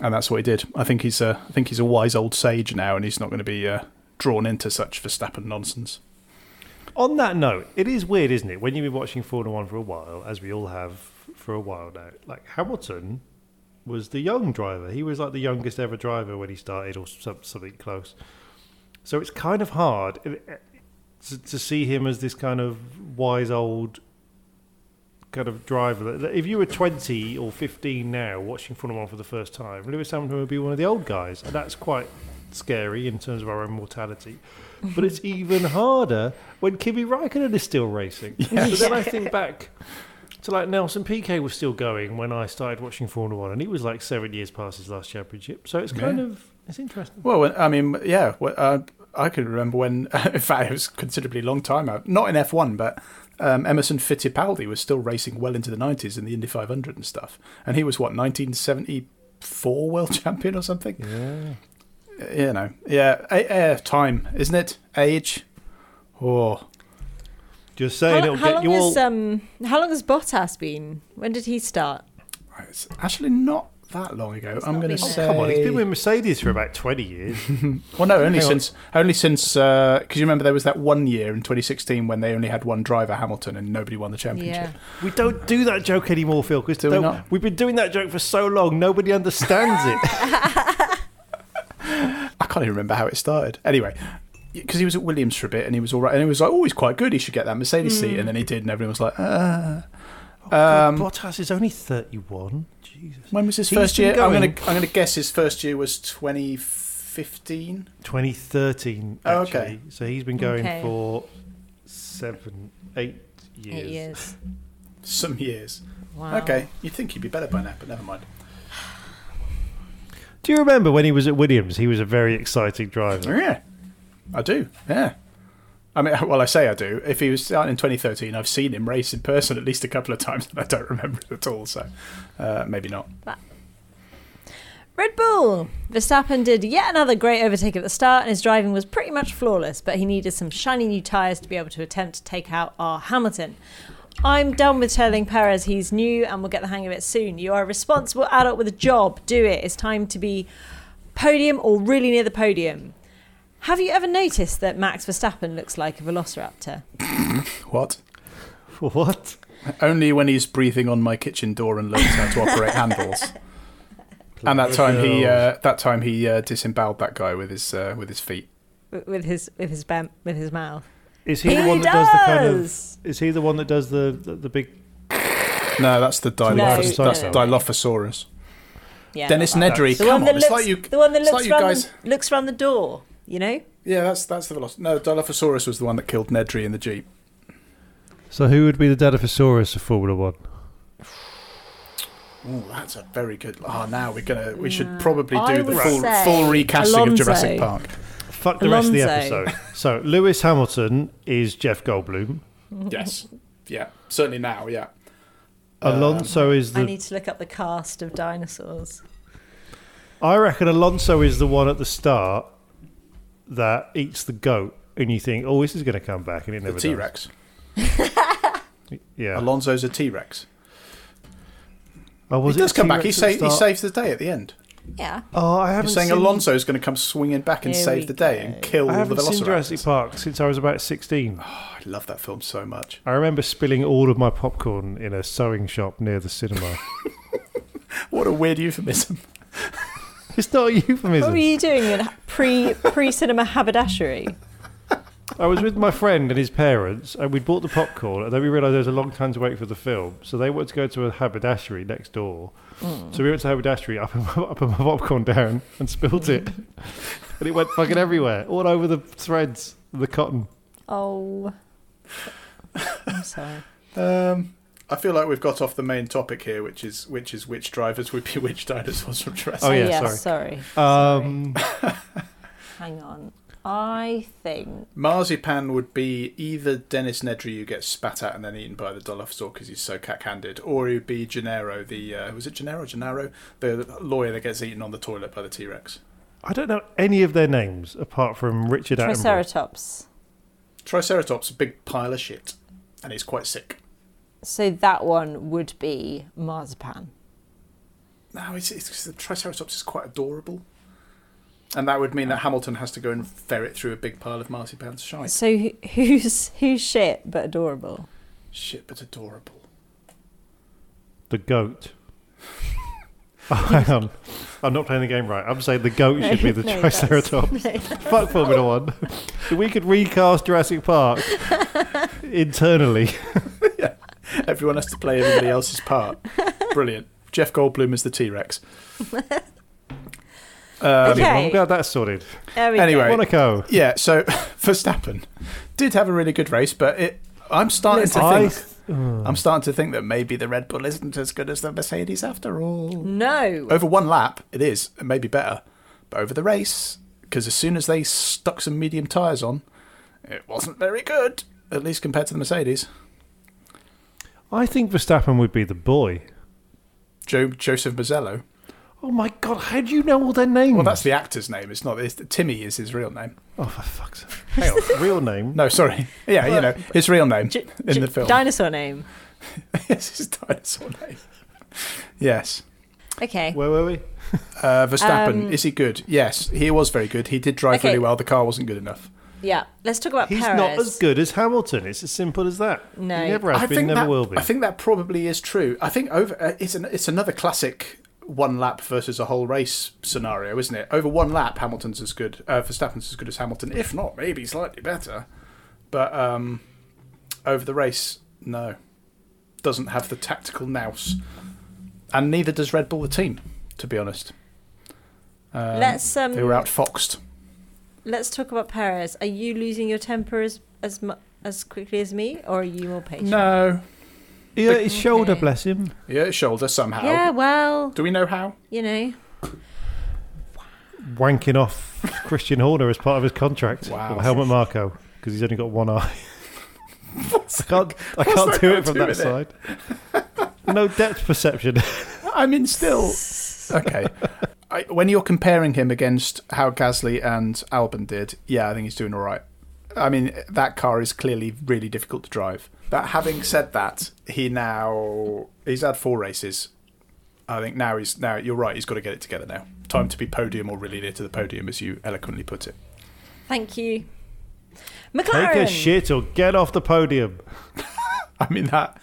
and that's what he did. I think he's a, I think he's a wise old sage now, and he's not going to be uh, drawn into such Verstappen nonsense. On that note, it is weird, isn't it? When you've been watching Formula One for a while, as we all have for a while now, like Hamilton was the young driver. He was like the youngest ever driver when he started, or something close. So it's kind of hard uh, to, to see him as this kind of wise old kind of driver. That- If you were 20 or 15 now watching Formula One for the first time, Lewis Hamilton would be one of the old guys, and that's quite scary in terms of our own mortality. But it's even harder when Kimi Raikkonen is still racing. So then I think back to like Nelson Piquet was still going when I started watching Formula One, and he was like seven years past his last championship. So it's kind Yeah. of it's interesting. Well, I mean, yeah, well, uh, I can remember when, in fact, it was considerably long time out, not in F1, but um, Emerson Fittipaldi was still racing well into the 90s in the Indy 500 and stuff. And he was, what, 1974 world champion or something? Yeah. You know, yeah, a- uh, time, isn't it? Age. Oh, Just saying, How, it'll how get long you all. has um how long has Bottas been? When did he start? it's actually not that long ago. I'm going to say. Come on, he's been with Mercedes for about twenty years. Well, no, only Hang on. since only since because you remember there was that one year in 2016 when they only had one driver, Hamilton, and nobody won the championship. we don't do that joke anymore, Phil, because we we've been doing that joke for so long, nobody understands it. I can't even remember how it started. Anyway, because he was at Williams for a bit and he was all right, and he was like, oh, he's quite good. He should get that Mercedes seat, Mm. and then he did, and everyone was like, ah. God, Um, Bottas is only 31. Jesus. when was his He's first been year? I'm going- gonna I'm gonna guess his first year was 2015. 2013. Oh, Actually. okay. So he's been going Okay. for seven, eight years. Eight years. Some years. Wow. Okay, you'd think he'd be better by now, but never mind. Do you remember when he was at Williams? He was a very exciting driver. Oh, yeah, I do. Yeah. I mean, well, I say I do. If he was starting in 2013, I've seen him race in person at least a couple of times, and I don't remember it at all. So uh, maybe not. Red Bull! Verstappen did yet another great overtake at the start, and his driving was pretty much flawless, but he needed some shiny new tyres to be able to attempt to take out our Hamilton. I'm done with telling Perez he's new and we'll get the hang of it soon. You are a responsible adult with a job. Do it. It's time to be podium or really near the podium. Have you ever noticed that Max Verstappen looks like a velociraptor? What? What? Only when he's breathing on my kitchen door and learns how to operate handles. And that time he uh, that time he uh, disemboweled that guy with his uh, with his feet. W- With his with his bam- with his mouth. Is he, He the one that does the kind of? Is he the one that does the the, the big? No, that's the No, Dilophosaurus. that's no. Dilophosaurus. Yeah. Dennis not that. Nedry, The come on, that it's looks, like you. the one that it's looks like you round guys. looks round the door. You know. Yeah, that's that's the velocity. No, Dilophosaurus was the one that killed Nedry in the jeep. So who would be the Dilophosaurus of Formula One? Oh, that's a very good. Oh, now we're gonna. We should probably do the full full recasting Alonso. of Jurassic Park. Fuck the rest of the episode. So Lewis Hamilton is Jeff Goldblum. Yes. Yeah. Certainly now. Yeah. Uh, Alonso is the. I need to look up the cast of dinosaurs. I reckon Alonso is the one at the start that eats the goat, and you think, "Oh, this is going to come back," and it never. The never T Rex. does. Yeah. Alonso's a T Rex. oh, was He it does come back. He, sa- he saves the day at the end. Yeah. Oh, I You're haven't saying seen, Alonso's going to come swinging back and Here save the day and kill I the haven't seen Jurassic Park since I was about sixteen. Oh, I love that film so much. I remember spilling all of my popcorn in a sewing shop near the cinema. What a weird euphemism. it's not a euphemism. What were you doing in pre pre cinema haberdashery? I was with my friend and his parents, and we'd bought the popcorn, and then we realised there was a long time to wait for the film. So they wanted to go to a haberdashery next door. So we went to haberdashery, up and I put my popcorn down and spilled it, and it went fucking everywhere, all over the threads, the cotton. Oh. I'm sorry. Um, I feel like we've got off the main topic here, which is which is which drivers would be which dinosaurs from Jurassic. Oh, yeah, yes, sorry. sorry. Um, Hang on. I think Marzipan would be either Dennis Nedry who gets spat at and then eaten by the Dilophosaur because he's so cack-handed, or he would be Gennaro, the uh, was it Gennaro, Gennaro, the lawyer that gets eaten on the toilet by the T-Rex. I don't know any of their names apart from Richard Attenborough. Triceratops. Triceratops, a big pile of shit, and he's quite sick. So that one would be marzipan. No, it's, it's the Triceratops is quite adorable, and that would mean that Hamilton has to go and ferret through a big pile of marzipan's shite. So who- who's who's shit but adorable? Shit, but adorable. The goat. Hang on. I'm not playing the game right. I'm saying the goat should be the No, that's- Triceratops. no. Fuck Formula One. We could recast Jurassic Park internally. Everyone has to play everybody else's part. Brilliant. Jeff Goldblum is the T-Rex. Um, Okay. I'm glad that's sorted. There we Anyway. go. Monaco. Yeah, so Verstappen did have a really good race, but it, I'm starting to I think I'm starting to think that maybe the Red Bull isn't as good as the Mercedes after all. No. Over one lap, it is, it may be better, but over the race, because as soon as they stuck some medium tyres on, it wasn't very good, at least compared to the Mercedes. I think Verstappen would be the boy. Joe Joseph Mazzello. Oh my god, how do you know all their names? Well, that's the actor's name. It's not. It's, Timmy is his real name. Oh, for fuck's sake. Hang on. Real name? No, sorry. Yeah, you know his real name J- in j- the film. Dinosaur name. yes, his dinosaur name. Yes. Okay. Where were we? Uh, Verstappen, Um, is he good? Yes, he was very good. He did drive Okay. really well. The car wasn't good enough. Yeah. Let's talk about He's Perez. not as good as Hamilton. It's as simple as that. No. He never has I been, think never that, will be. I think that probably is true. I think over uh, it's an, it's another classic one lap versus a whole race scenario, isn't it? Over one lap, Hamilton's as good. Uh, Verstappen's as good as Hamilton, if not maybe slightly better. But um, over the race, no, doesn't have the tactical nous, and neither does Red Bull the team. To be honest, um, Let's, um, they were outfoxed. Let's talk about Perez. Are you losing your temper as as as quickly as me, or are you more patient? No, He hurt his shoulder, Okay. bless him. yeah, shoulder somehow. Yeah, well, Do we know how? you know. Wanking off Christian Horner as part of his contract. Wow. Or Helmut Marko, because he's only got one eye. I can't, I can't do it from that with side. No depth perception. I mean, still okay. I, when you're comparing him against how Gasly and Albon did, yeah, I think he's doing all right. I mean, that car is clearly really difficult to drive. But having said that, he now he's had four races. I think now he's now you're right. He's got to get it together now. Time to be podium or really near to the podium, as you eloquently put it. Thank you. McLaren. Take a shit or get off the podium. I mean that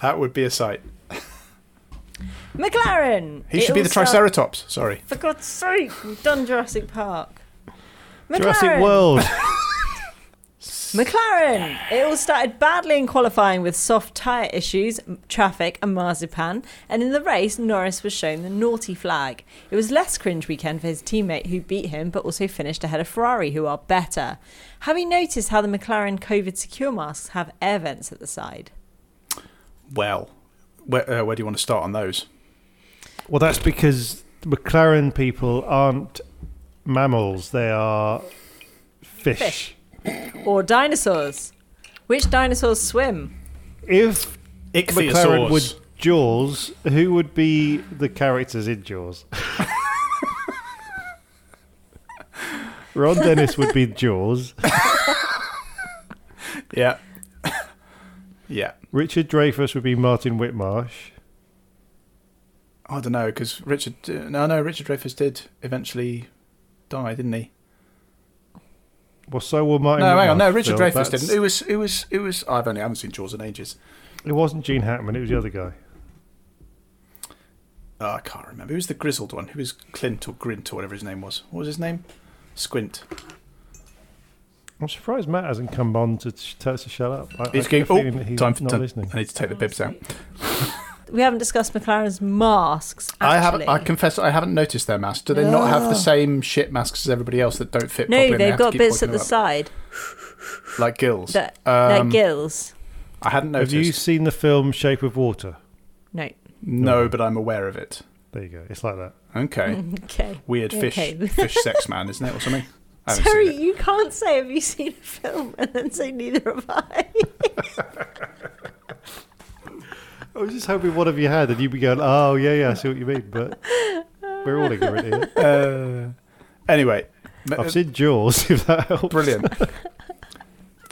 that would be a sight. McLaren. He should be all the start- Triceratops. Sorry. For God's sake, we've done Jurassic Park. Jurassic World. McLaren! It all started badly in qualifying with soft tyre issues, m- traffic, and marzipan, and in the race, Norris was shown the naughty flag. It was less cringe weekend for his teammate who beat him, but also finished ahead of Ferrari, who are better. Have you noticed how the McLaren COVID secure masks have air vents at the side? Well, where, uh, where do you want to start on those? Well, that's because McLaren people aren't mammals; they are fish. Fish. Or dinosaurs? Which dinosaurs swim? If Ichthyosaurs. McLaren would Jaws, who would be the characters in Jaws? Ron Dennis would be Jaws. Yeah. yeah. Richard Dreyfuss would be Martin Whitmarsh. I don't know because Richard. Uh, no, no, Richard Dreyfuss did eventually die, didn't he? Well, so will Martin. no, hang on. No, Richard Phil. Dreyfuss didn't. It was. It was. It was. I've only I haven't seen Jaws in ages. It wasn't Gene Hackman. It was the other guy. Oh, I can't remember. Who was the grizzled one? Who was Clint or Grint or whatever his name was? What was his name? Squint. I'm surprised Matt hasn't come on to tell us to shut up. I, He's I going. get a feeling that Oh, he's time for not time. listening. I need to take the bibs out. We haven't discussed McLaren's masks. I haven't. I confess, I haven't noticed their masks. Do they not have the same shit masks as everybody else that don't fit? properly No, and they they've have to got bits at the them side. like gills. That, they're Um, gills. I hadn't noticed. Have you seen the film Shape of Water? No. No, but I'm aware of it. There you go. It's like that. Okay. Okay. Weird fish, Okay. fish sex man, isn't it, or something? I Sorry, you can't say have you seen a film and then say neither have I. I was just hoping one of you had, and you'd be going, "Oh yeah, yeah, I see what you mean." But we're all ignorant here. Uh, anyway, I've seen Jaws. If that helps. brilliant.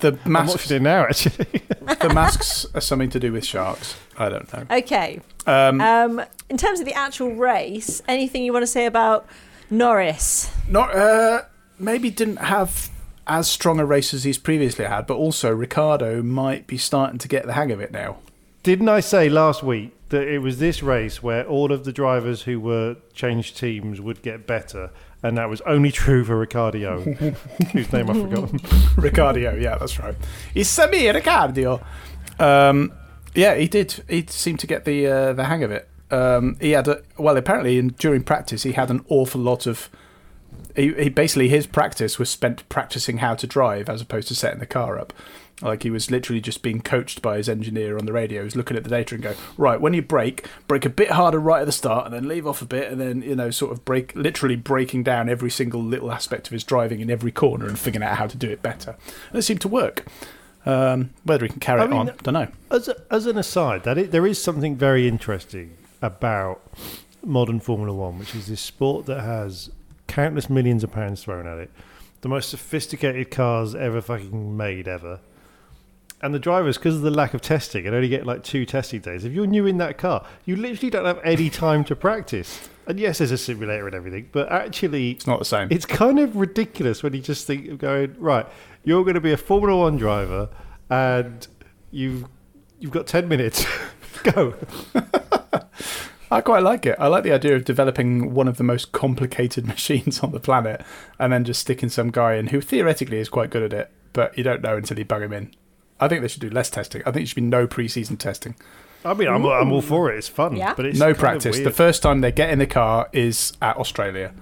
The I'm masks, watching it now, actually. the masks are something to do with sharks. I don't know. okay. Um, Um, in terms of the actual race, anything you want to say about Norris? not uh, maybe didn't have as strong a race as he's previously had, but also Ricciardo might be starting to get the hang of it now. Didn't I say last week that it was this race where all of the drivers who were changed teams would get better, and that was only true for Ricciardo, whose name I've forgotten. Ricciardo, yeah, that's right. It's me, Ricciardo. Um, yeah, he did. He seemed to get the uh, the hang of it. Um, he had a well, apparently, in, during practice, he had an awful lot of. He, he basically his practice was spent practicing how to drive as opposed to setting the car up. Like he was literally just being coached by his engineer on the radio. He was looking at the data and go, right, when you brake, brake a bit harder right at the start, and then leave off a bit, and then you know, sort of break, literally breaking down every single little aspect of his driving in every corner and figuring out how to do it better. And it seemed to work. Um, whether he can carry I it mean, on, don't know. As, a, as an aside, that it, there is something very interesting about modern Formula One, which is this sport that has countless millions of pounds thrown at it, the most sophisticated cars ever fucking made ever. And the drivers, because of the lack of testing, and only get like two testing days. If you're new in that car, you literally don't have any time to practice. And yes, there's a simulator and everything, but actually, It's not the same. it's kind of ridiculous when you just think of going right. You're going to be a Formula One driver, and you've you've got ten minutes. Go. I quite like it. I like the idea of developing one of the most complicated machines on the planet and then just sticking some guy in who theoretically is quite good at it, but you don't know until you bug him in. I think they should do less testing. I think there should be no pre-season testing. I mean, I'm, I'm all for it. It's fun, Yeah. but it's no kind of practice. The weird. first time they get in the car is at Australia.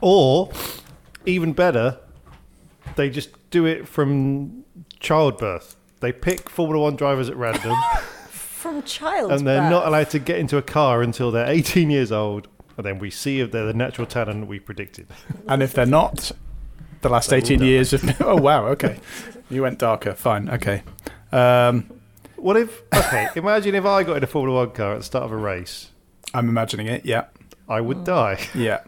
Or, even better, they just do it from childbirth. They pick Formula One drivers at random, From child. and they're not allowed to get into a car until they're 18 years old. And then we see if they're the natural talent we predicted. And if they're not, the last 18 years of. Oh, wow, okay. You went darker. Fine, okay. Um, What if? Okay, imagine if I got in a Formula One car at the start of a race, I'm imagining it, yeah. I would die Yeah.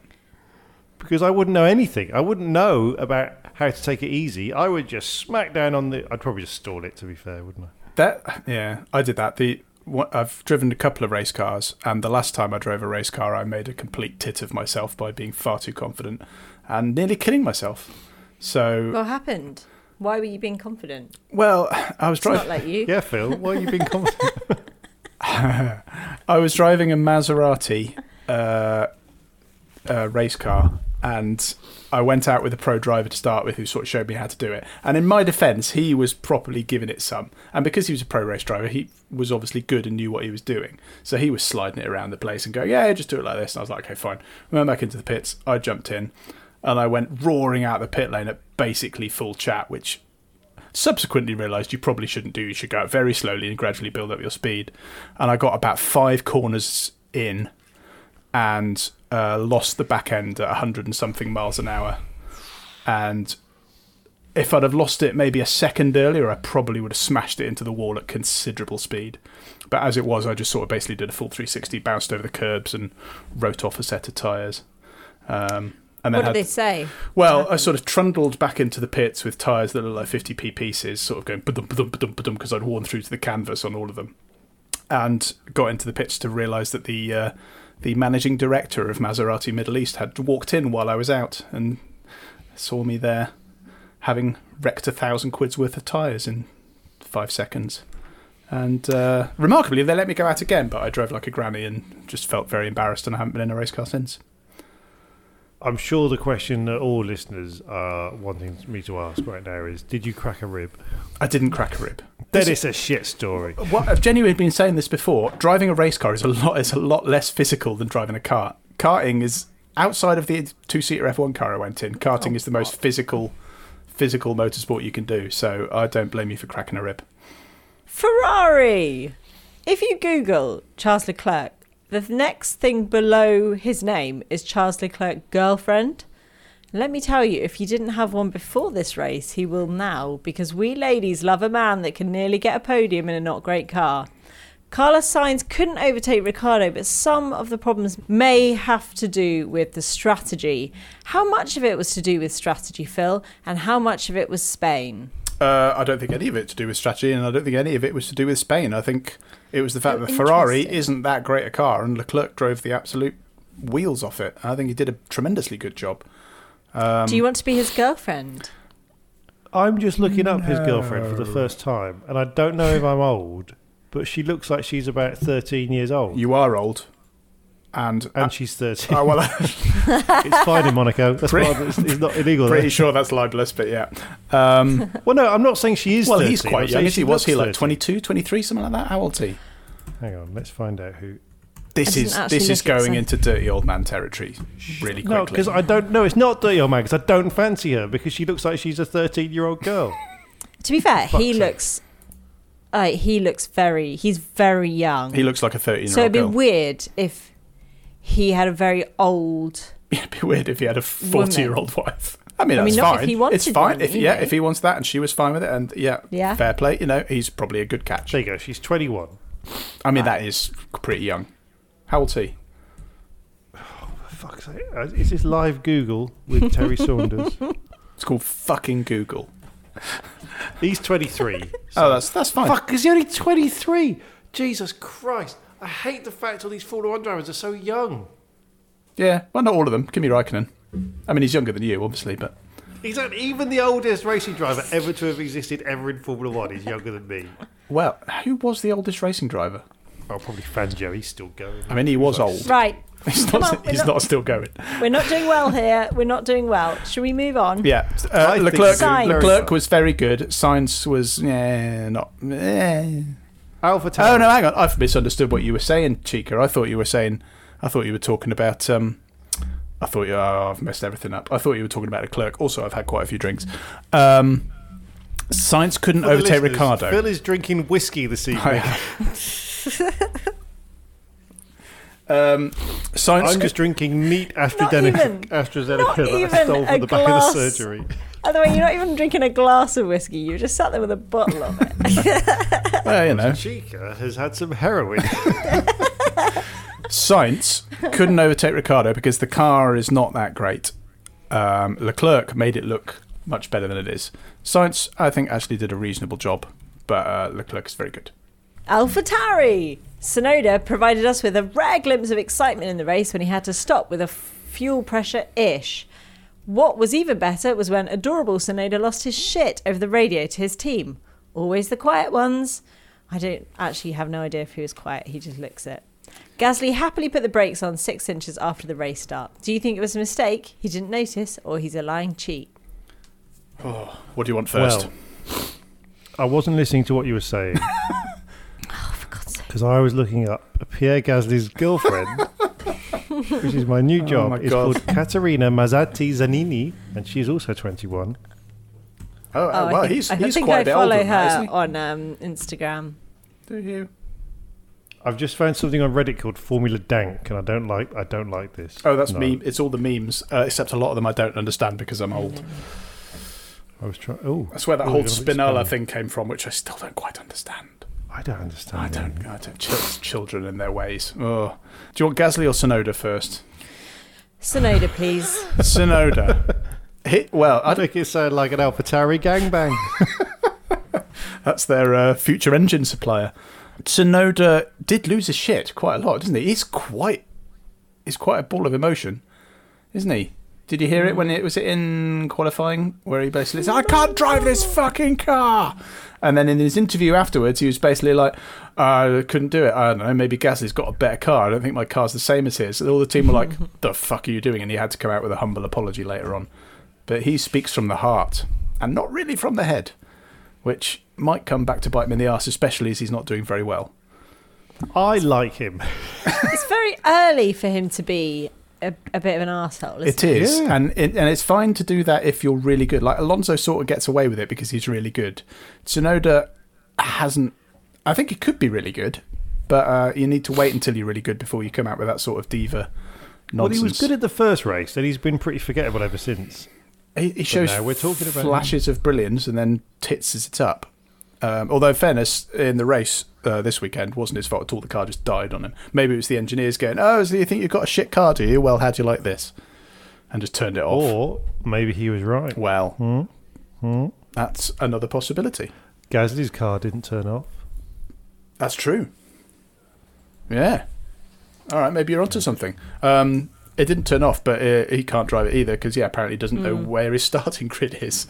because I wouldn't know anything. I wouldn't know about how to take it easy. I would just smack down on the. I'd probably just stall it. To be fair, wouldn't I? That yeah, I did that. The what, I've driven a couple of race cars, and the last time I drove a race car, I made a complete tit of myself by being far too confident and nearly killing myself. So, What happened? Why were you being confident? well, I was It's not driving. like you. Yeah, Phil. Why are you being confident? I was driving a Maserati uh, uh, race car, and I went out with a pro driver to start with, who sort of showed me how to do it. And in my defence, he was properly giving it some, and because he was a pro race driver, he was obviously good and knew what he was doing. So he was sliding it around the place and going, "Yeah, just do it like this." And I was like, "Okay, fine." We went back into the pits. I jumped in, and I went roaring out the pit lane at basically full chat, which subsequently realised you probably shouldn't do. You should go out very slowly and gradually build up your speed. And I got about five corners in and uh, lost the back end at 100 and something miles an hour. And if I'd have lost it maybe a second earlier, I probably would have smashed it into the wall at considerable speed. But as it was, I just sort of basically did a full 360, bounced over the curbs, and wrote off a set of tyres. Um, and then What did had- they say? well, I sort of trundled back into the pits with tyres that look like 50p pieces, sort of going ba-dum, ba-dum, ba-dum, ba-dum, because I'd worn through to the canvas on all of them. And got into the pits to realise that the uh, the managing director of Maserati Middle East had walked in while I was out and saw me there having wrecked a thousand quid's worth of tyres in five seconds. And uh, remarkably, they let me go out again, but I drove like a granny and just felt very embarrassed, and I haven't been in a race car since. I'm sure the question that all listeners are wanting me to ask right now is: Did you crack a rib? I didn't crack a rib. Then it's a shit story. What I've genuinely been saying this before. Driving a race car is a lot is a lot less physical than driving a car. Karting is outside of the two seater F1 car I went in. Karting oh, is the most physical physical motorsport you can do. So I don't blame you for cracking a rib. Ferrari. If you Google Charles Leclerc, the next thing below his name is Charles Leclerc girlfriend. Let me tell you, if you didn't have one before this race, he will now, because we ladies love a man that can nearly get a podium in a not great car. Carlos Sainz couldn't overtake Ricciardo, but some of the problems may have to do with the strategy. How much of it was to do with strategy, Phil, and how much of it was Spain? Uh, I don't think any of it to do with strategy, and I don't think any of it was to do with Spain. I think it was the fact Oh, that Ferrari isn't that great a car, and Leclerc drove the absolute wheels off it. I think he did a tremendously good job. Um, do you want to be his girlfriend? I'm just looking up his girlfriend for the first time, and I don't know if I'm old, but she looks like she's about 13 years old. You are old, and and she's 30. Oh well, it's fine in Monaco. That's Pretty- why it's, it's not illegal. pretty there. sure that's libelous, but yeah. Um, Well, no, I'm not saying she is. well, 13. he's quite young. Is he? she Was he like 13. 22, 23, something like that? How old is he? Hang on, let's find out who. This is this is going into dirty old man territory really quickly. No, because I don't know. It's not dirty old man because I don't fancy her because she looks like she's a 13 year old girl. To be fair, he sake. looks. Uh, he looks very. He's very young. he looks like a thirteen-year-old so it'd be girl. weird if he had a very old. It'd be weird if he had a forty-year-old wife. I mean, I mean, that's not if fine. he wanted it's fine one, if yeah, know. if he wants that, and she was fine with it, and yeah, Yeah. fair play. You know, he's probably a good catch. There you go. She's 21. I mean, that is pretty young. How old's he? Fuck's sake. Uh, Is this live Google with Terry Saunders? It's called fucking Google. He's 23. Oh, that's that's fine. Fuck, is he only 23? Jesus Christ. I hate the fact all these Formula One drivers are so young. Yeah, well, not all of them. Kimi Raikkonen. I mean, he's younger than you, obviously, but He's like, even the oldest racing driver ever to have existed ever in Formula One is younger than me. well, who was the oldest racing driver? I'll probably Fangio. He's still going. I mean, he was old. Right. He's not, on, he's not- not still going. We're not doing well here. We're not doing well. Should we move on? Yeah, uh, I Leclerc, Leclerc was very good. Sainz was yeah, not. Eh. Alpha Oh no, hang on. I've misunderstood what you were saying, Chica. I thought you were saying. I thought you were talking about. Um, I thought you. Oh, I've messed everything up. I thought you were talking about a clerk. Also, I've had quite a few drinks. Um, Sainz couldn't For overtake Ricciardo. Phil is drinking whiskey this evening. um, Sainz. I'm could- just drinking neat even. AstraZeneca, AstraZeneca Not that I stole from the back of the surgery. By the way, you're not even drinking a glass of whiskey. You just sat there with a bottle of it. well, you know, Chica has had some heroin. Sainz couldn't overtake Ricciardo because the car is not that great. Um, Leclerc made it look much better than it is. Sainz, I think, actually did a reasonable job, but uh, Leclerc is very good. AlphaTauri. Tsunoda provided us with a rare glimpse of excitement in the race when he had to stop with a f- fuel pressure ish. What was even better was when adorable Tsunoda lost his shit over the radio to his team. Always the quiet ones. I don't actually have no idea if he was quiet, he just looks it. Gasly happily put the brakes on six inches after the race start. Do you think it was a mistake? He didn't notice, or he's a lying cheat? Oh, What do you want first? Well, I wasn't listening to what you were saying Oh, for God's sake. because I was looking up Pierre Gasly's girlfriend, which is my new job. my is God. called Caterina Masetti Zannini, and she's also 21. Oh, Oh, well, I think, he's, I he's think quite I a bit older follow than her isn't he? on um, Instagram. Do you? I've just found something on Reddit called Formula Dank, and I don't like. I don't like this. Oh, that's No. meme. It's all the memes, uh, except a lot of them I don't understand because I'm old. I was trying. Oh, That's where that oh, whole Spinola thing came from, which I still don't quite understand. I don't understand. I don't. I don't. Ch- children and their ways. Oh. Do you want Gasly or Tsunoda first? Tsunoda, please. Tsunoda. Hit, well, I I don't, it sound like an AlphaTauri gangbang. that's their uh, future engine supplier. Tsunoda did lose his shit quite a lot, didn't he? He's quite. He's quite a ball of emotion, isn't he? Did you hear it when it was it in qualifying where he basically said, "I can't drive this fucking car," and then in his interview afterwards, he was basically like, "I couldn't do it. I don't know. Maybe Gasly's got a better car. I don't think my car's the same as his." And all the team were like, "The fuck are you doing?" And he had to come out with a humble apology later on. But he speaks from the heart and not really from the head, which might come back to bite him in the ass, especially as he's not doing very well. I like him. it's very early for him to be a, a bit of an arsehole. It Isn't is, Yeah. and it, and it's fine to do that if you're really good. Like Alonso sort of gets away with it because he's really good. Tsunoda hasn't. I think he could be really good, but uh, you need to wait until you're really good before you come out with that sort of diva nonsense. Well, he was good at the first race, and he's been pretty forgettable ever since. he, he shows now we're talking about flashes of brilliance and then tits it up. Um, although, fairness, in the race uh, this weekend wasn't his fault at all. The car just died on him. Maybe it was the engineers going, "Oh, so you think you've got a shit car, do you? Well, how do you like this?" And just turned it off. Or maybe he was right. Well, that's another possibility. Gasly's car didn't turn off. That's true. Yeah. All right, maybe you're onto something. Um, it didn't turn off, but uh, he can't drive it either because, yeah, apparently he doesn't know where his starting grid is.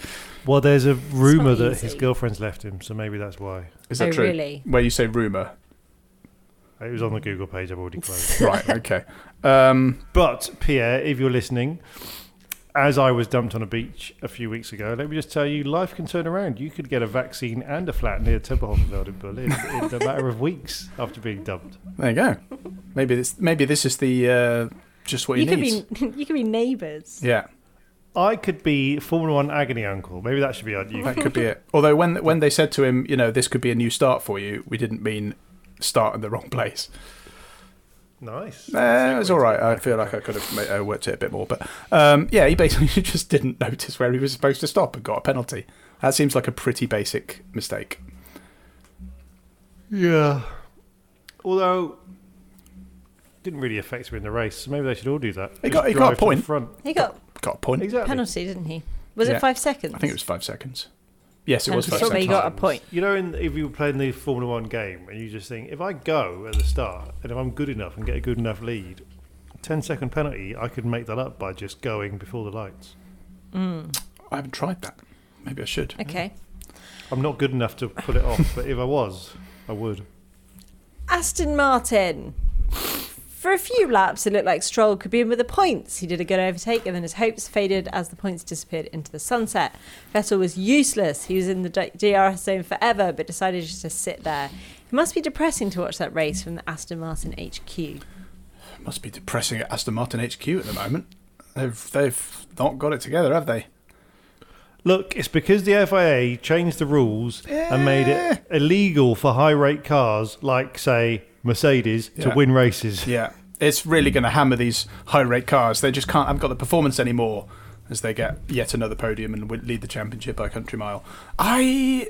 Well, there's a rumor that his girlfriend's left him, so maybe that's why. Is that Oh, true? really? Where you say rumor. It was on the Google page. I've already closed. right, okay. Um, but Pierre, if you're listening, as I was dumped on a beach a few weeks ago, let me just tell you, life can turn around. You could get a vaccine and a flat near Tempelhoferfeld in Berlin in a matter of weeks after being dumped. there you go. Maybe this, maybe this is the uh, just what You he could needs. be you could be neighbours. Yeah, I could be Formula One agony uncle. Maybe that should be our new. that could be it. Although when when they said to him, you know, this could be a new start for you, we didn't mean start in the wrong place. nice. Uh, it was all right. I feel like I could have ma- uh, worked it a bit more, but um, yeah, he basically just didn't notice where he was supposed to stop and got a penalty. That seems like a pretty basic mistake. Yeah. Although, didn't really affect her in the race, so maybe they should all do that. He Just got- he got a drive to the point. Front. He got Got a point. Exactly. penalty, didn't he? Was Yeah. it five seconds? I think it was five seconds. Yes, it was Penalty, five so he got a point. You know, in, if you were playing the Formula One game and you just think, if I go at the start and if I'm good enough and get a good enough lead, 10 second penalty, I could make that up by just going before the lights. Mm. I haven't tried that. Maybe I should. Okay. I'm not good enough to pull it off, but if I was, I would. Aston Martin. For a few laps, it looked like Stroll could be in with the points. He did a good overtake, and then his hopes faded as the points disappeared into the sunset. Vettel was useless. He was in the DRS zone forever, but decided just to sit there. It must be depressing to watch that race from the Aston Martin HQ. Must be depressing at Aston Martin HQ at the moment. They've they've not got it together, have they? Look, it's because the FIA changed the rules and made it illegal for high rate cars like, say, Mercedes to Yeah. win races. Yeah, it's really going to hammer these high rate cars. They just can't haven't got the performance anymore as they get yet another podium and lead the championship by a country mile. I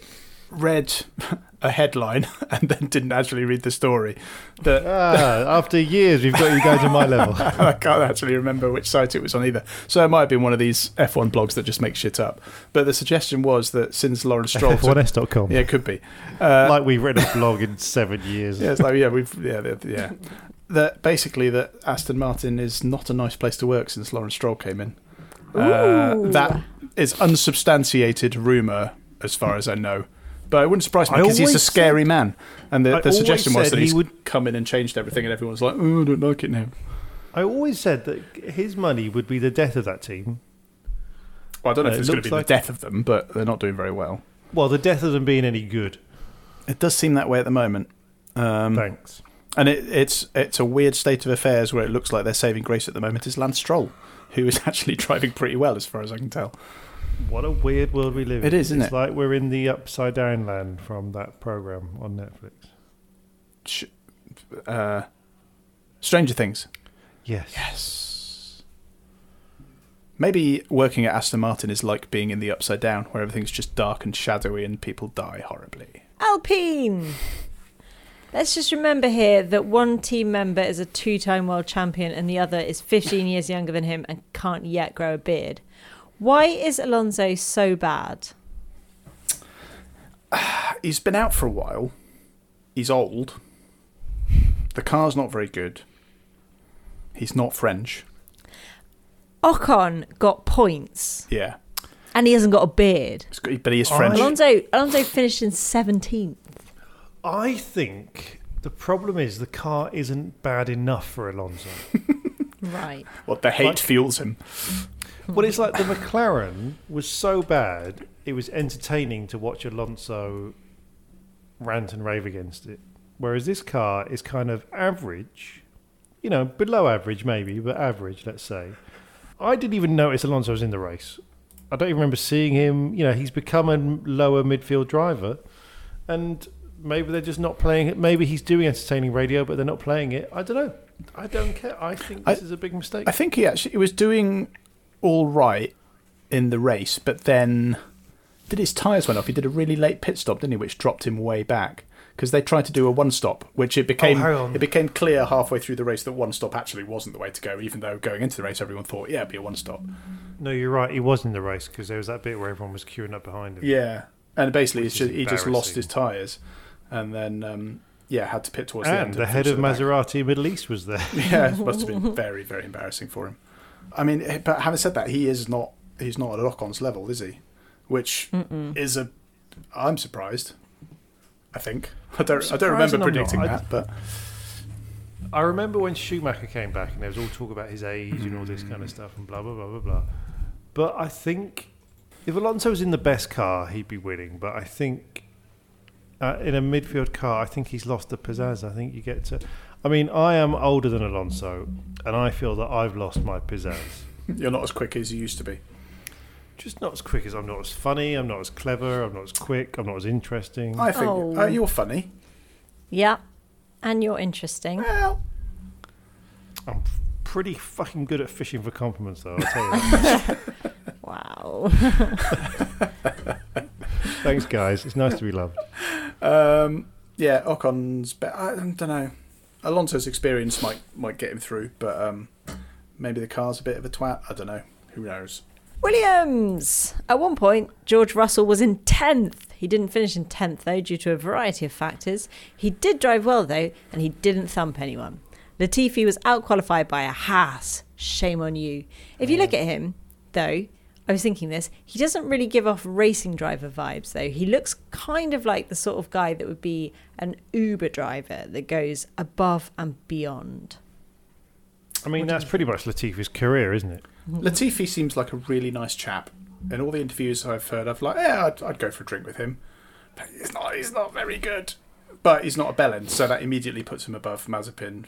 read a headline and then didn't actually read the story. That Ah, after years, we've got you going to my level. I can't actually remember which site it was on either. So it might have been one of these F1 blogs that just make shit up. But the suggestion was that since Lawrence Stroll, took- F1s.com. yeah, it could be. Uh, like we've read a blog in seven years. yeah, it's like yeah, we've yeah, yeah, yeah. That basically that Aston Martin is not a nice place to work since Lawrence Stroll came in. Uh, that is unsubstantiated rumor, as far as I know. But it wouldn't surprise me I because he's a always scary man. And the, the suggestion was said that he would- come in and changed everything, and everyone's like, "Oh, I don't like it now." I always said that his money would be the death of that team. Well, I don't know Uh, if it it's going to looks be like- the death of them, but they're not doing very well. Well, the death of them being any good. It does seem that way at the moment. Um, Thanks. And it, it's it's a weird state of affairs where it looks like their saving grace at the moment is Lance Stroll, who is actually driving pretty well as far as I can tell. What a weird world we live in. It is, isn't it's it? like we're in the upside down land from that program on Netflix. Sh- Uh, Stranger Things. Yes. Yes. Maybe working at Aston Martin is like being in the upside down, where everything's just dark and shadowy and people die horribly. Alpine. Let's just remember here that one team member is a two time world champion and the other is 15 years younger than him and can't yet grow a beard. Why is Alonso so bad? He's been out for a while. He's old. The car's not very good. He's not French. Ocon got points Yeah. and he hasn't got a beard. It's good, But he is French. Alonso Alonso finished in 17th. I think the problem is the car isn't bad enough for Alonso. Right. What the hate Like- fuels him. Well, it's like the McLaren was so bad, it was entertaining to watch Alonso rant and rave against it. Whereas this car is kind of average, you know, below average maybe, but average, let's say. I didn't even notice Alonso was in the race. I don't even remember seeing him. You know, he's become a lower midfield driver, and maybe they're just not playing it. Maybe he's doing entertaining radio, but they're not playing it. I don't know. I don't care. I think this I- is a big mistake. I think he actually he was doing all right in the race, but then did his tyres went off. He did a really late pit stop, didn't he, which dropped him way back because they tried to do a one stop, which it became on. it became clear halfway through the race that one stop actually wasn't the way to go. Even though going into the race, everyone thought, yeah, it'd be a one stop. No, you're right. He was in the race because there was that bit where everyone was queuing up behind him. Yeah, and basically, it's just, he just lost his tyres, and then um, yeah, had to pit towards the end. and the head of at the back. Maserati Middle East was there. yeah, it must have been very, very embarrassing for him. I mean, eh, but having said that, he is not he's not at Ocon's level, is he? Which is a I'm surprised. I think I don't I don't remember and I'm not. predicting that, but I remember when Schumacher came back and there was all talk about his age and all this kind of stuff and blah blah blah blah blah. But I think if Alonso was in the best car, he'd be winning. But I think uh, in a midfield car, I think he's lost the pizzazz. I think you get to. I mean, I am older than Alonso, and I feel that I've lost my pizzazz. you're not as quick as you used to be. Just not as quick as I'm not as funny. I'm not as clever. I'm not as quick. I'm not as interesting. I think Oh. uh, you're funny. Yeah. And you're interesting. Well, I'm pretty fucking good at fishing for compliments, though. I'll tell you. That. Wow. Thanks, guys. It's nice to be loved. um, yeah, Ocon's. Be- I don't know. Alonso's experience might might get him through, but um, maybe the car's a bit of a twat. I don't know. Who knows? Williams. At one point, George Russell was in 10th. He didn't finish in 10th, though, due to a variety of factors. He did drive well, though, and he didn't thump anyone. Latifi was outqualified by a Haas. Shame on you. If you look at him, though, I was thinking this. He doesn't really give off racing driver vibes, though. He looks kind of like the sort of guy that would be an Uber driver that goes above and beyond. I mean, that's pretty much Latifi's career, isn't it? Mm-hmm. Latifi seems like a really nice chap. In all the interviews I've heard, I've like, yeah, I'd, I'd go for a drink with him. But he's not. He's not very good. But he's not a bellend, so that immediately puts him above Mazepin,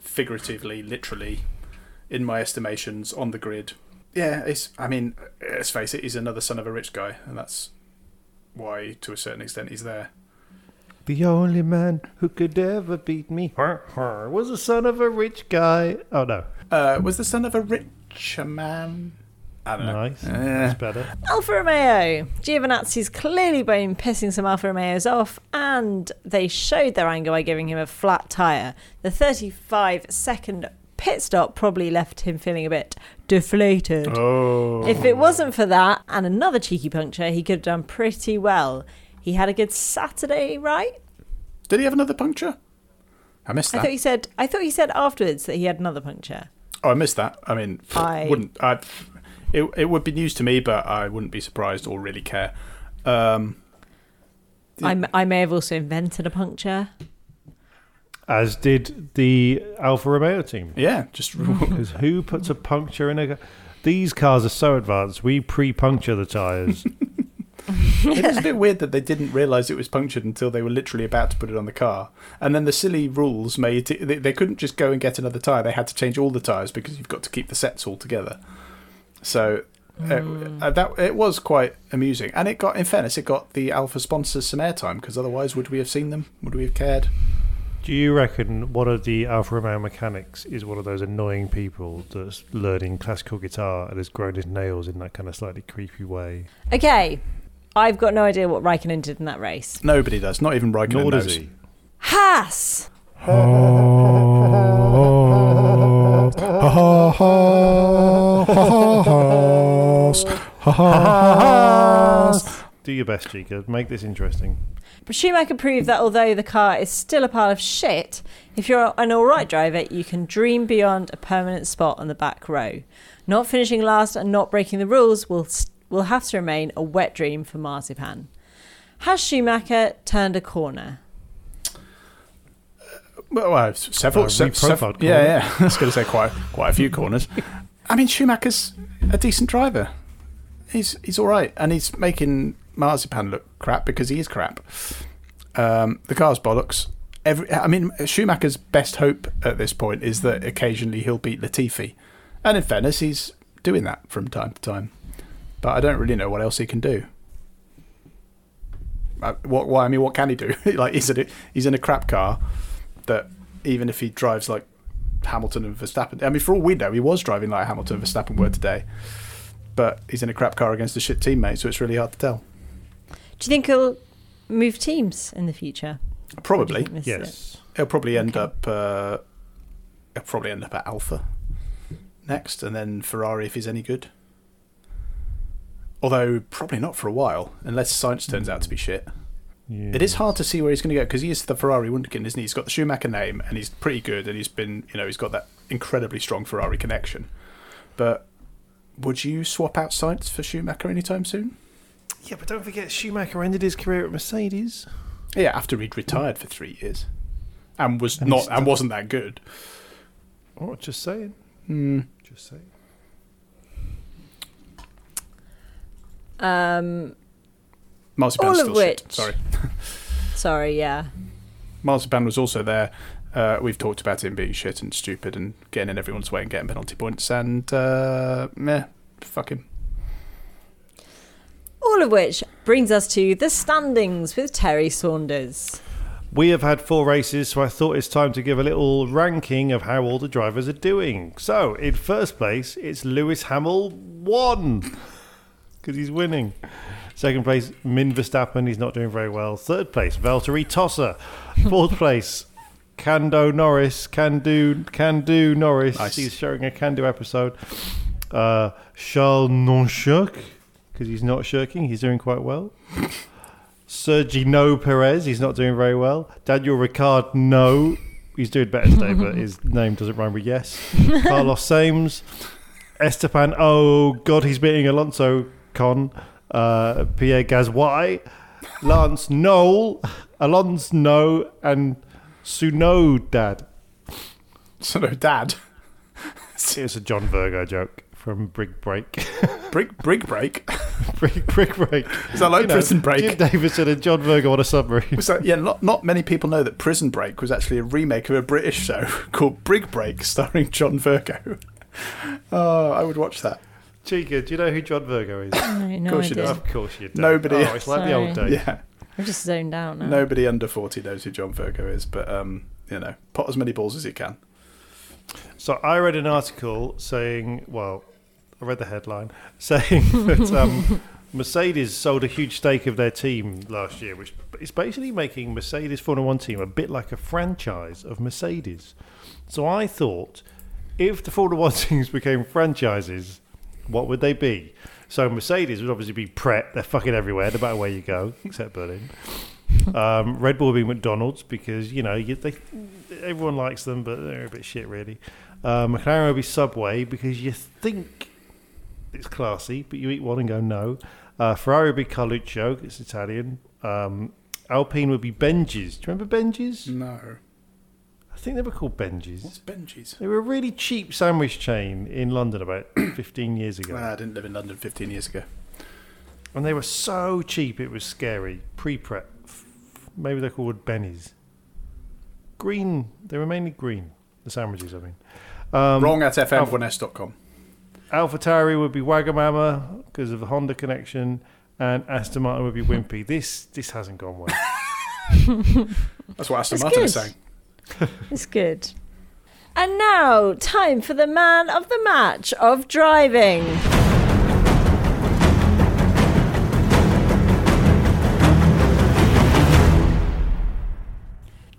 figuratively, literally, in my estimations, on the grid. Yeah, it's. I mean, let's face it, he's another son of a rich guy, and that's why, to a certain extent, he's there. The only man who could ever beat me har, har, was the son of a rich guy. Oh no, Uh, was the son of a richer man? I don't know. nice. That's better. Alfa Romeo. Giovinazzi's clearly been pissing some Alfa Romeos off, and they showed their anger by giving him a flat tyre. The 35 second pit stop probably left him feeling a bit deflated. Oh. If it wasn't for that and another cheeky puncture, he could have done pretty well. He had a good Saturday, right? Did he have another puncture? I missed that. I thought he said. I thought he said afterwards that he had another puncture. Oh, I missed that. I mean, I- wouldn't. I. It it would be news to me, but I wouldn't be surprised or really care. Um, I, I may have also invented a puncture. As did the Alfa Romeo team. yeah, just Because who puts a puncture in a? These cars are so advanced. We pre-puncture the tires. it is a bit weird that they didn't realise it was punctured until they were literally about to put it on the car. And then the silly rules made it, they, they couldn't just go and get another tyre. They had to change all the tyres because you've got to keep the sets all together. So uh, uh, that it was quite amusing, and it got, in fairness, it got the Alfa sponsors some airtime because otherwise, would we have seen them? Would we have cared? Do you reckon one of the Alfa Romeo mechanics is one of those annoying people that's learning classical guitar and has grown his nails in that kind of slightly creepy way? Okay, I've got no idea what Raikkonen did in that race. Nobody does. Not even Raikkonen Nor does knows. he. Haas. Do your best, Chica. Make this interesting. But Schumacher proved that although the car is still a pile of shit, if you're an alright driver, you can dream beyond a permanent spot on the back row. Not finishing last and not breaking the rules will, will have to remain a wet dream for Marzipan. Has Schumacher turned a corner? Well, well, several, Uh, se- reprofiled sev- yeah, yeah. I was going to say quite, quite a few corners. I mean, Schumacher's a decent driver. He's he's all right, and he's making Marzipan look crap because he is crap. Um, the car's bollocks. Every, I mean, Schumacher's best hope at this point is that occasionally he'll beat Latifi, and in fairness, he's doing that from time to time. But I don't really know what else he can do. Uh, what? Why? I mean, what can he do? like, he's in a, he's in a crap car that even if he drives like Hamilton and Verstappen, I mean, for all we know, he was driving like Hamilton and Verstappen were today, but he's in a crap car against a shit teammate, so it's really hard to tell. Do you think he'll move teams in the future? Probably, Or do you think this is it? Yes. he'll probably end Okay. up. Uh, he'll probably end up at Alpha next, and then Ferrari if he's any good. Although probably not for a while, unless Sainz turns out to be shit. It is hard to see where he's going to go because he is the Ferrari wunderkind, isn't he? He's got the Schumacher name and he's pretty good, and he's been, you know, he's got that incredibly strong Ferrari connection. But would you swap out Sainz for Schumacher anytime soon? Yeah, but don't forget Schumacher ended his career at Mercedes. Yeah, after he'd retired for three years, and was And not and wasn't that good. Oh, just saying. Hmm. Just saying. Um, Marzipan's All of still shit. which- Sorry, sorry, yeah. Marzipan was also there. Uh, we've talked about him being shit and stupid and getting in everyone's way and getting penalty points. And uh, meh, fuck him. All of which brings us to the standings with Terry Saunders. We have had four races, so I thought it's time to give a little ranking of how all the drivers are doing. So, in first place, it's Lewis Hamill one because he's winning. Second place, Min Verstappen. He's not doing very well. Third place, Valtteri Tosser. Fourth place, Kando Norris. Can do, can do Norris. Nice. He's showing a can do episode. Uh, Charles Non-Shirk because he's not shirking. He's doing quite well. Sergio No Perez, he's not doing very well. Daniel Ricard, no. He's doing better today, but his name doesn't rhyme with yes. Carlos Sames, Esteban, oh god, he's beating Alonso Con. Uh, Pierre Gasly, Lance Noel, Alonso No, and Suno Dad. So no, Dad. It's a John Virgo joke from Brig Break. Brick Brick Break. Brig, Brig Break. Is that like Prison Break? Jim Davidson and John Virgo on a submarine. So yeah, not not many people know that Prison Break was actually a remake of a British show called Brig Break, starring John Virgo. Oh, I would watch that. Chica, do you know who John Virgo is? No, no course you do. Of course you do. Nobody- Oh, it's like the old Sorry. days. Yeah, I'm just zoned out now. nobody under forty knows who John Virgo is, but um, you know, pot as many balls as you can. So I read an article saying, well, I read the headline saying that um, Mercedes sold a huge stake of their team last year, which is basically making Mercedes Formula One team a bit like a franchise of Mercedes. So I thought, if the Formula One teams became franchises, what would they be? So Mercedes would obviously be Pret. They're fucking everywhere, no matter where you go, except Berlin. Um, Red Bull would be McDonald's because you know you, they, everyone likes them, but they're a bit shit really. Uh, McLaren would be Subway because you think it's classy, but you eat one and go no. Uh, Ferrari would be Carluccio, it's Italian. Um, Alpine would be Benji's. Do you remember Benji's? No, I think they were called Benji's. it's Benji's. They were a really cheap sandwich chain in London about 15 years ago. Ah, I didn't live in London 15 years ago. And they were so cheap, it was scary. Pre prep. Maybe they're called Benny's. Green. They were mainly green. The sandwiches, I mean. Um, Wrong at fm1s.com. AlphaTauri would be Wagamama because of the Honda connection, and Aston Martin would be Wimpy. This this hasn't gone well. That's what Aston It's Martin is saying. It's good. And now, time for the man of the match of driving.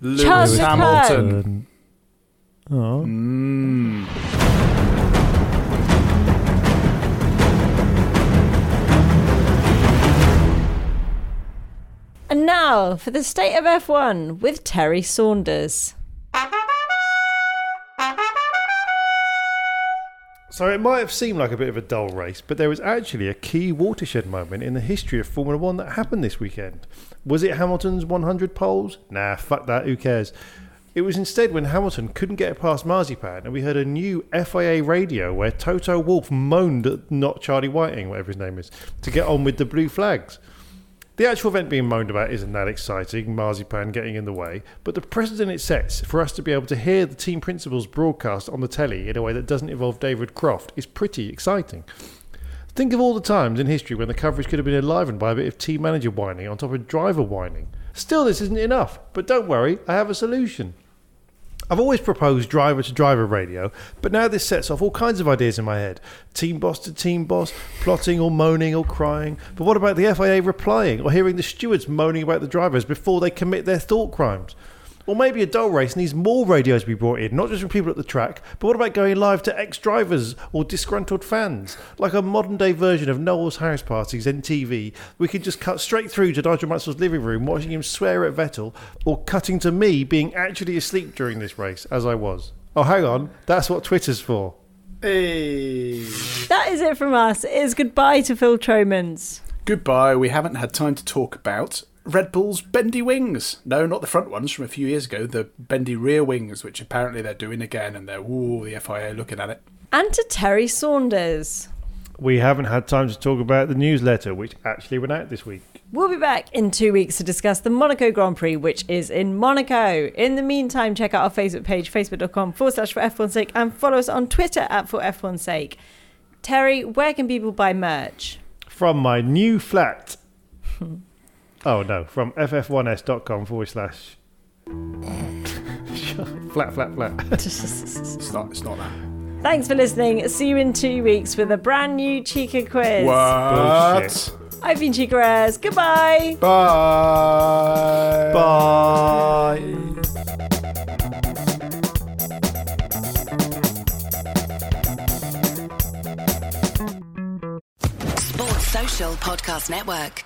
Lewis Charles Hamilton. oh. And now for the state of F1 with Terry Saunders. So it might have seemed like a bit of a dull race, but there was actually a key watershed moment in the history of Formula One that happened this weekend. Was it Hamilton's 100 poles? Nah, fuck that, who cares? It was instead when Hamilton couldn't get past Marzipan and we heard a new FIA radio where Toto Wolff moaned at not Charlie Whiting, whatever his name is, to get on with the blue flags. The actual event being moaned about isn't that exciting, Marzipan getting in the way, but the precedent it sets for us to be able to hear the team principals broadcast on the telly in a way that doesn't involve David Croft is pretty exciting. Think of all the times in history when the coverage could have been enlivened by a bit of team manager whining on top of driver whining. Still, this isn't enough, but don't worry, I have a solution. I've always proposed driver to driver radio, but now this sets off all kinds of ideas in my head. Team boss to team boss, plotting or moaning or crying. But what about the FIA replying or hearing the stewards moaning about the drivers before they commit their thought crimes? Or maybe a dull race needs more radios to be brought in, not just from people at the track, but what about going live to ex drivers or disgruntled fans? Like a modern day version of Noel's house parties on TV, we could just cut straight through to Nigel Mansell's living room watching him swear at Vettel, or cutting to me being actually asleep during this race, as I was. Oh, hang on, that's what Twitter's for. Hey. That is it from us. It is goodbye to Phil Tromans. Goodbye. We haven't had time to talk about Red Bull's bendy wings. No, not the front ones from a few years ago. The bendy rear wings, which apparently they're doing again, and they're ooh, the FIA looking at it. And to Terry Saunders. We haven't had time to talk about the newsletter, which actually went out this week. We'll be back in two weeks to discuss the Monaco Grand Prix, which is in Monaco. In the meantime, check out our Facebook page, facebook.com forward slash for F1 sake, and follow us on Twitter at for F1 sake. Terry, where can people buy merch? From my new flat. oh, no, from ff1s.com forward slash. flat, flat, flat. It's not. It's not that. Thanks for listening. See you in two weeks with a brand new Chica quiz. What? Bullshit. I've been Chica Reyes. Goodbye. Bye. Bye. Sports Social Podcast Network.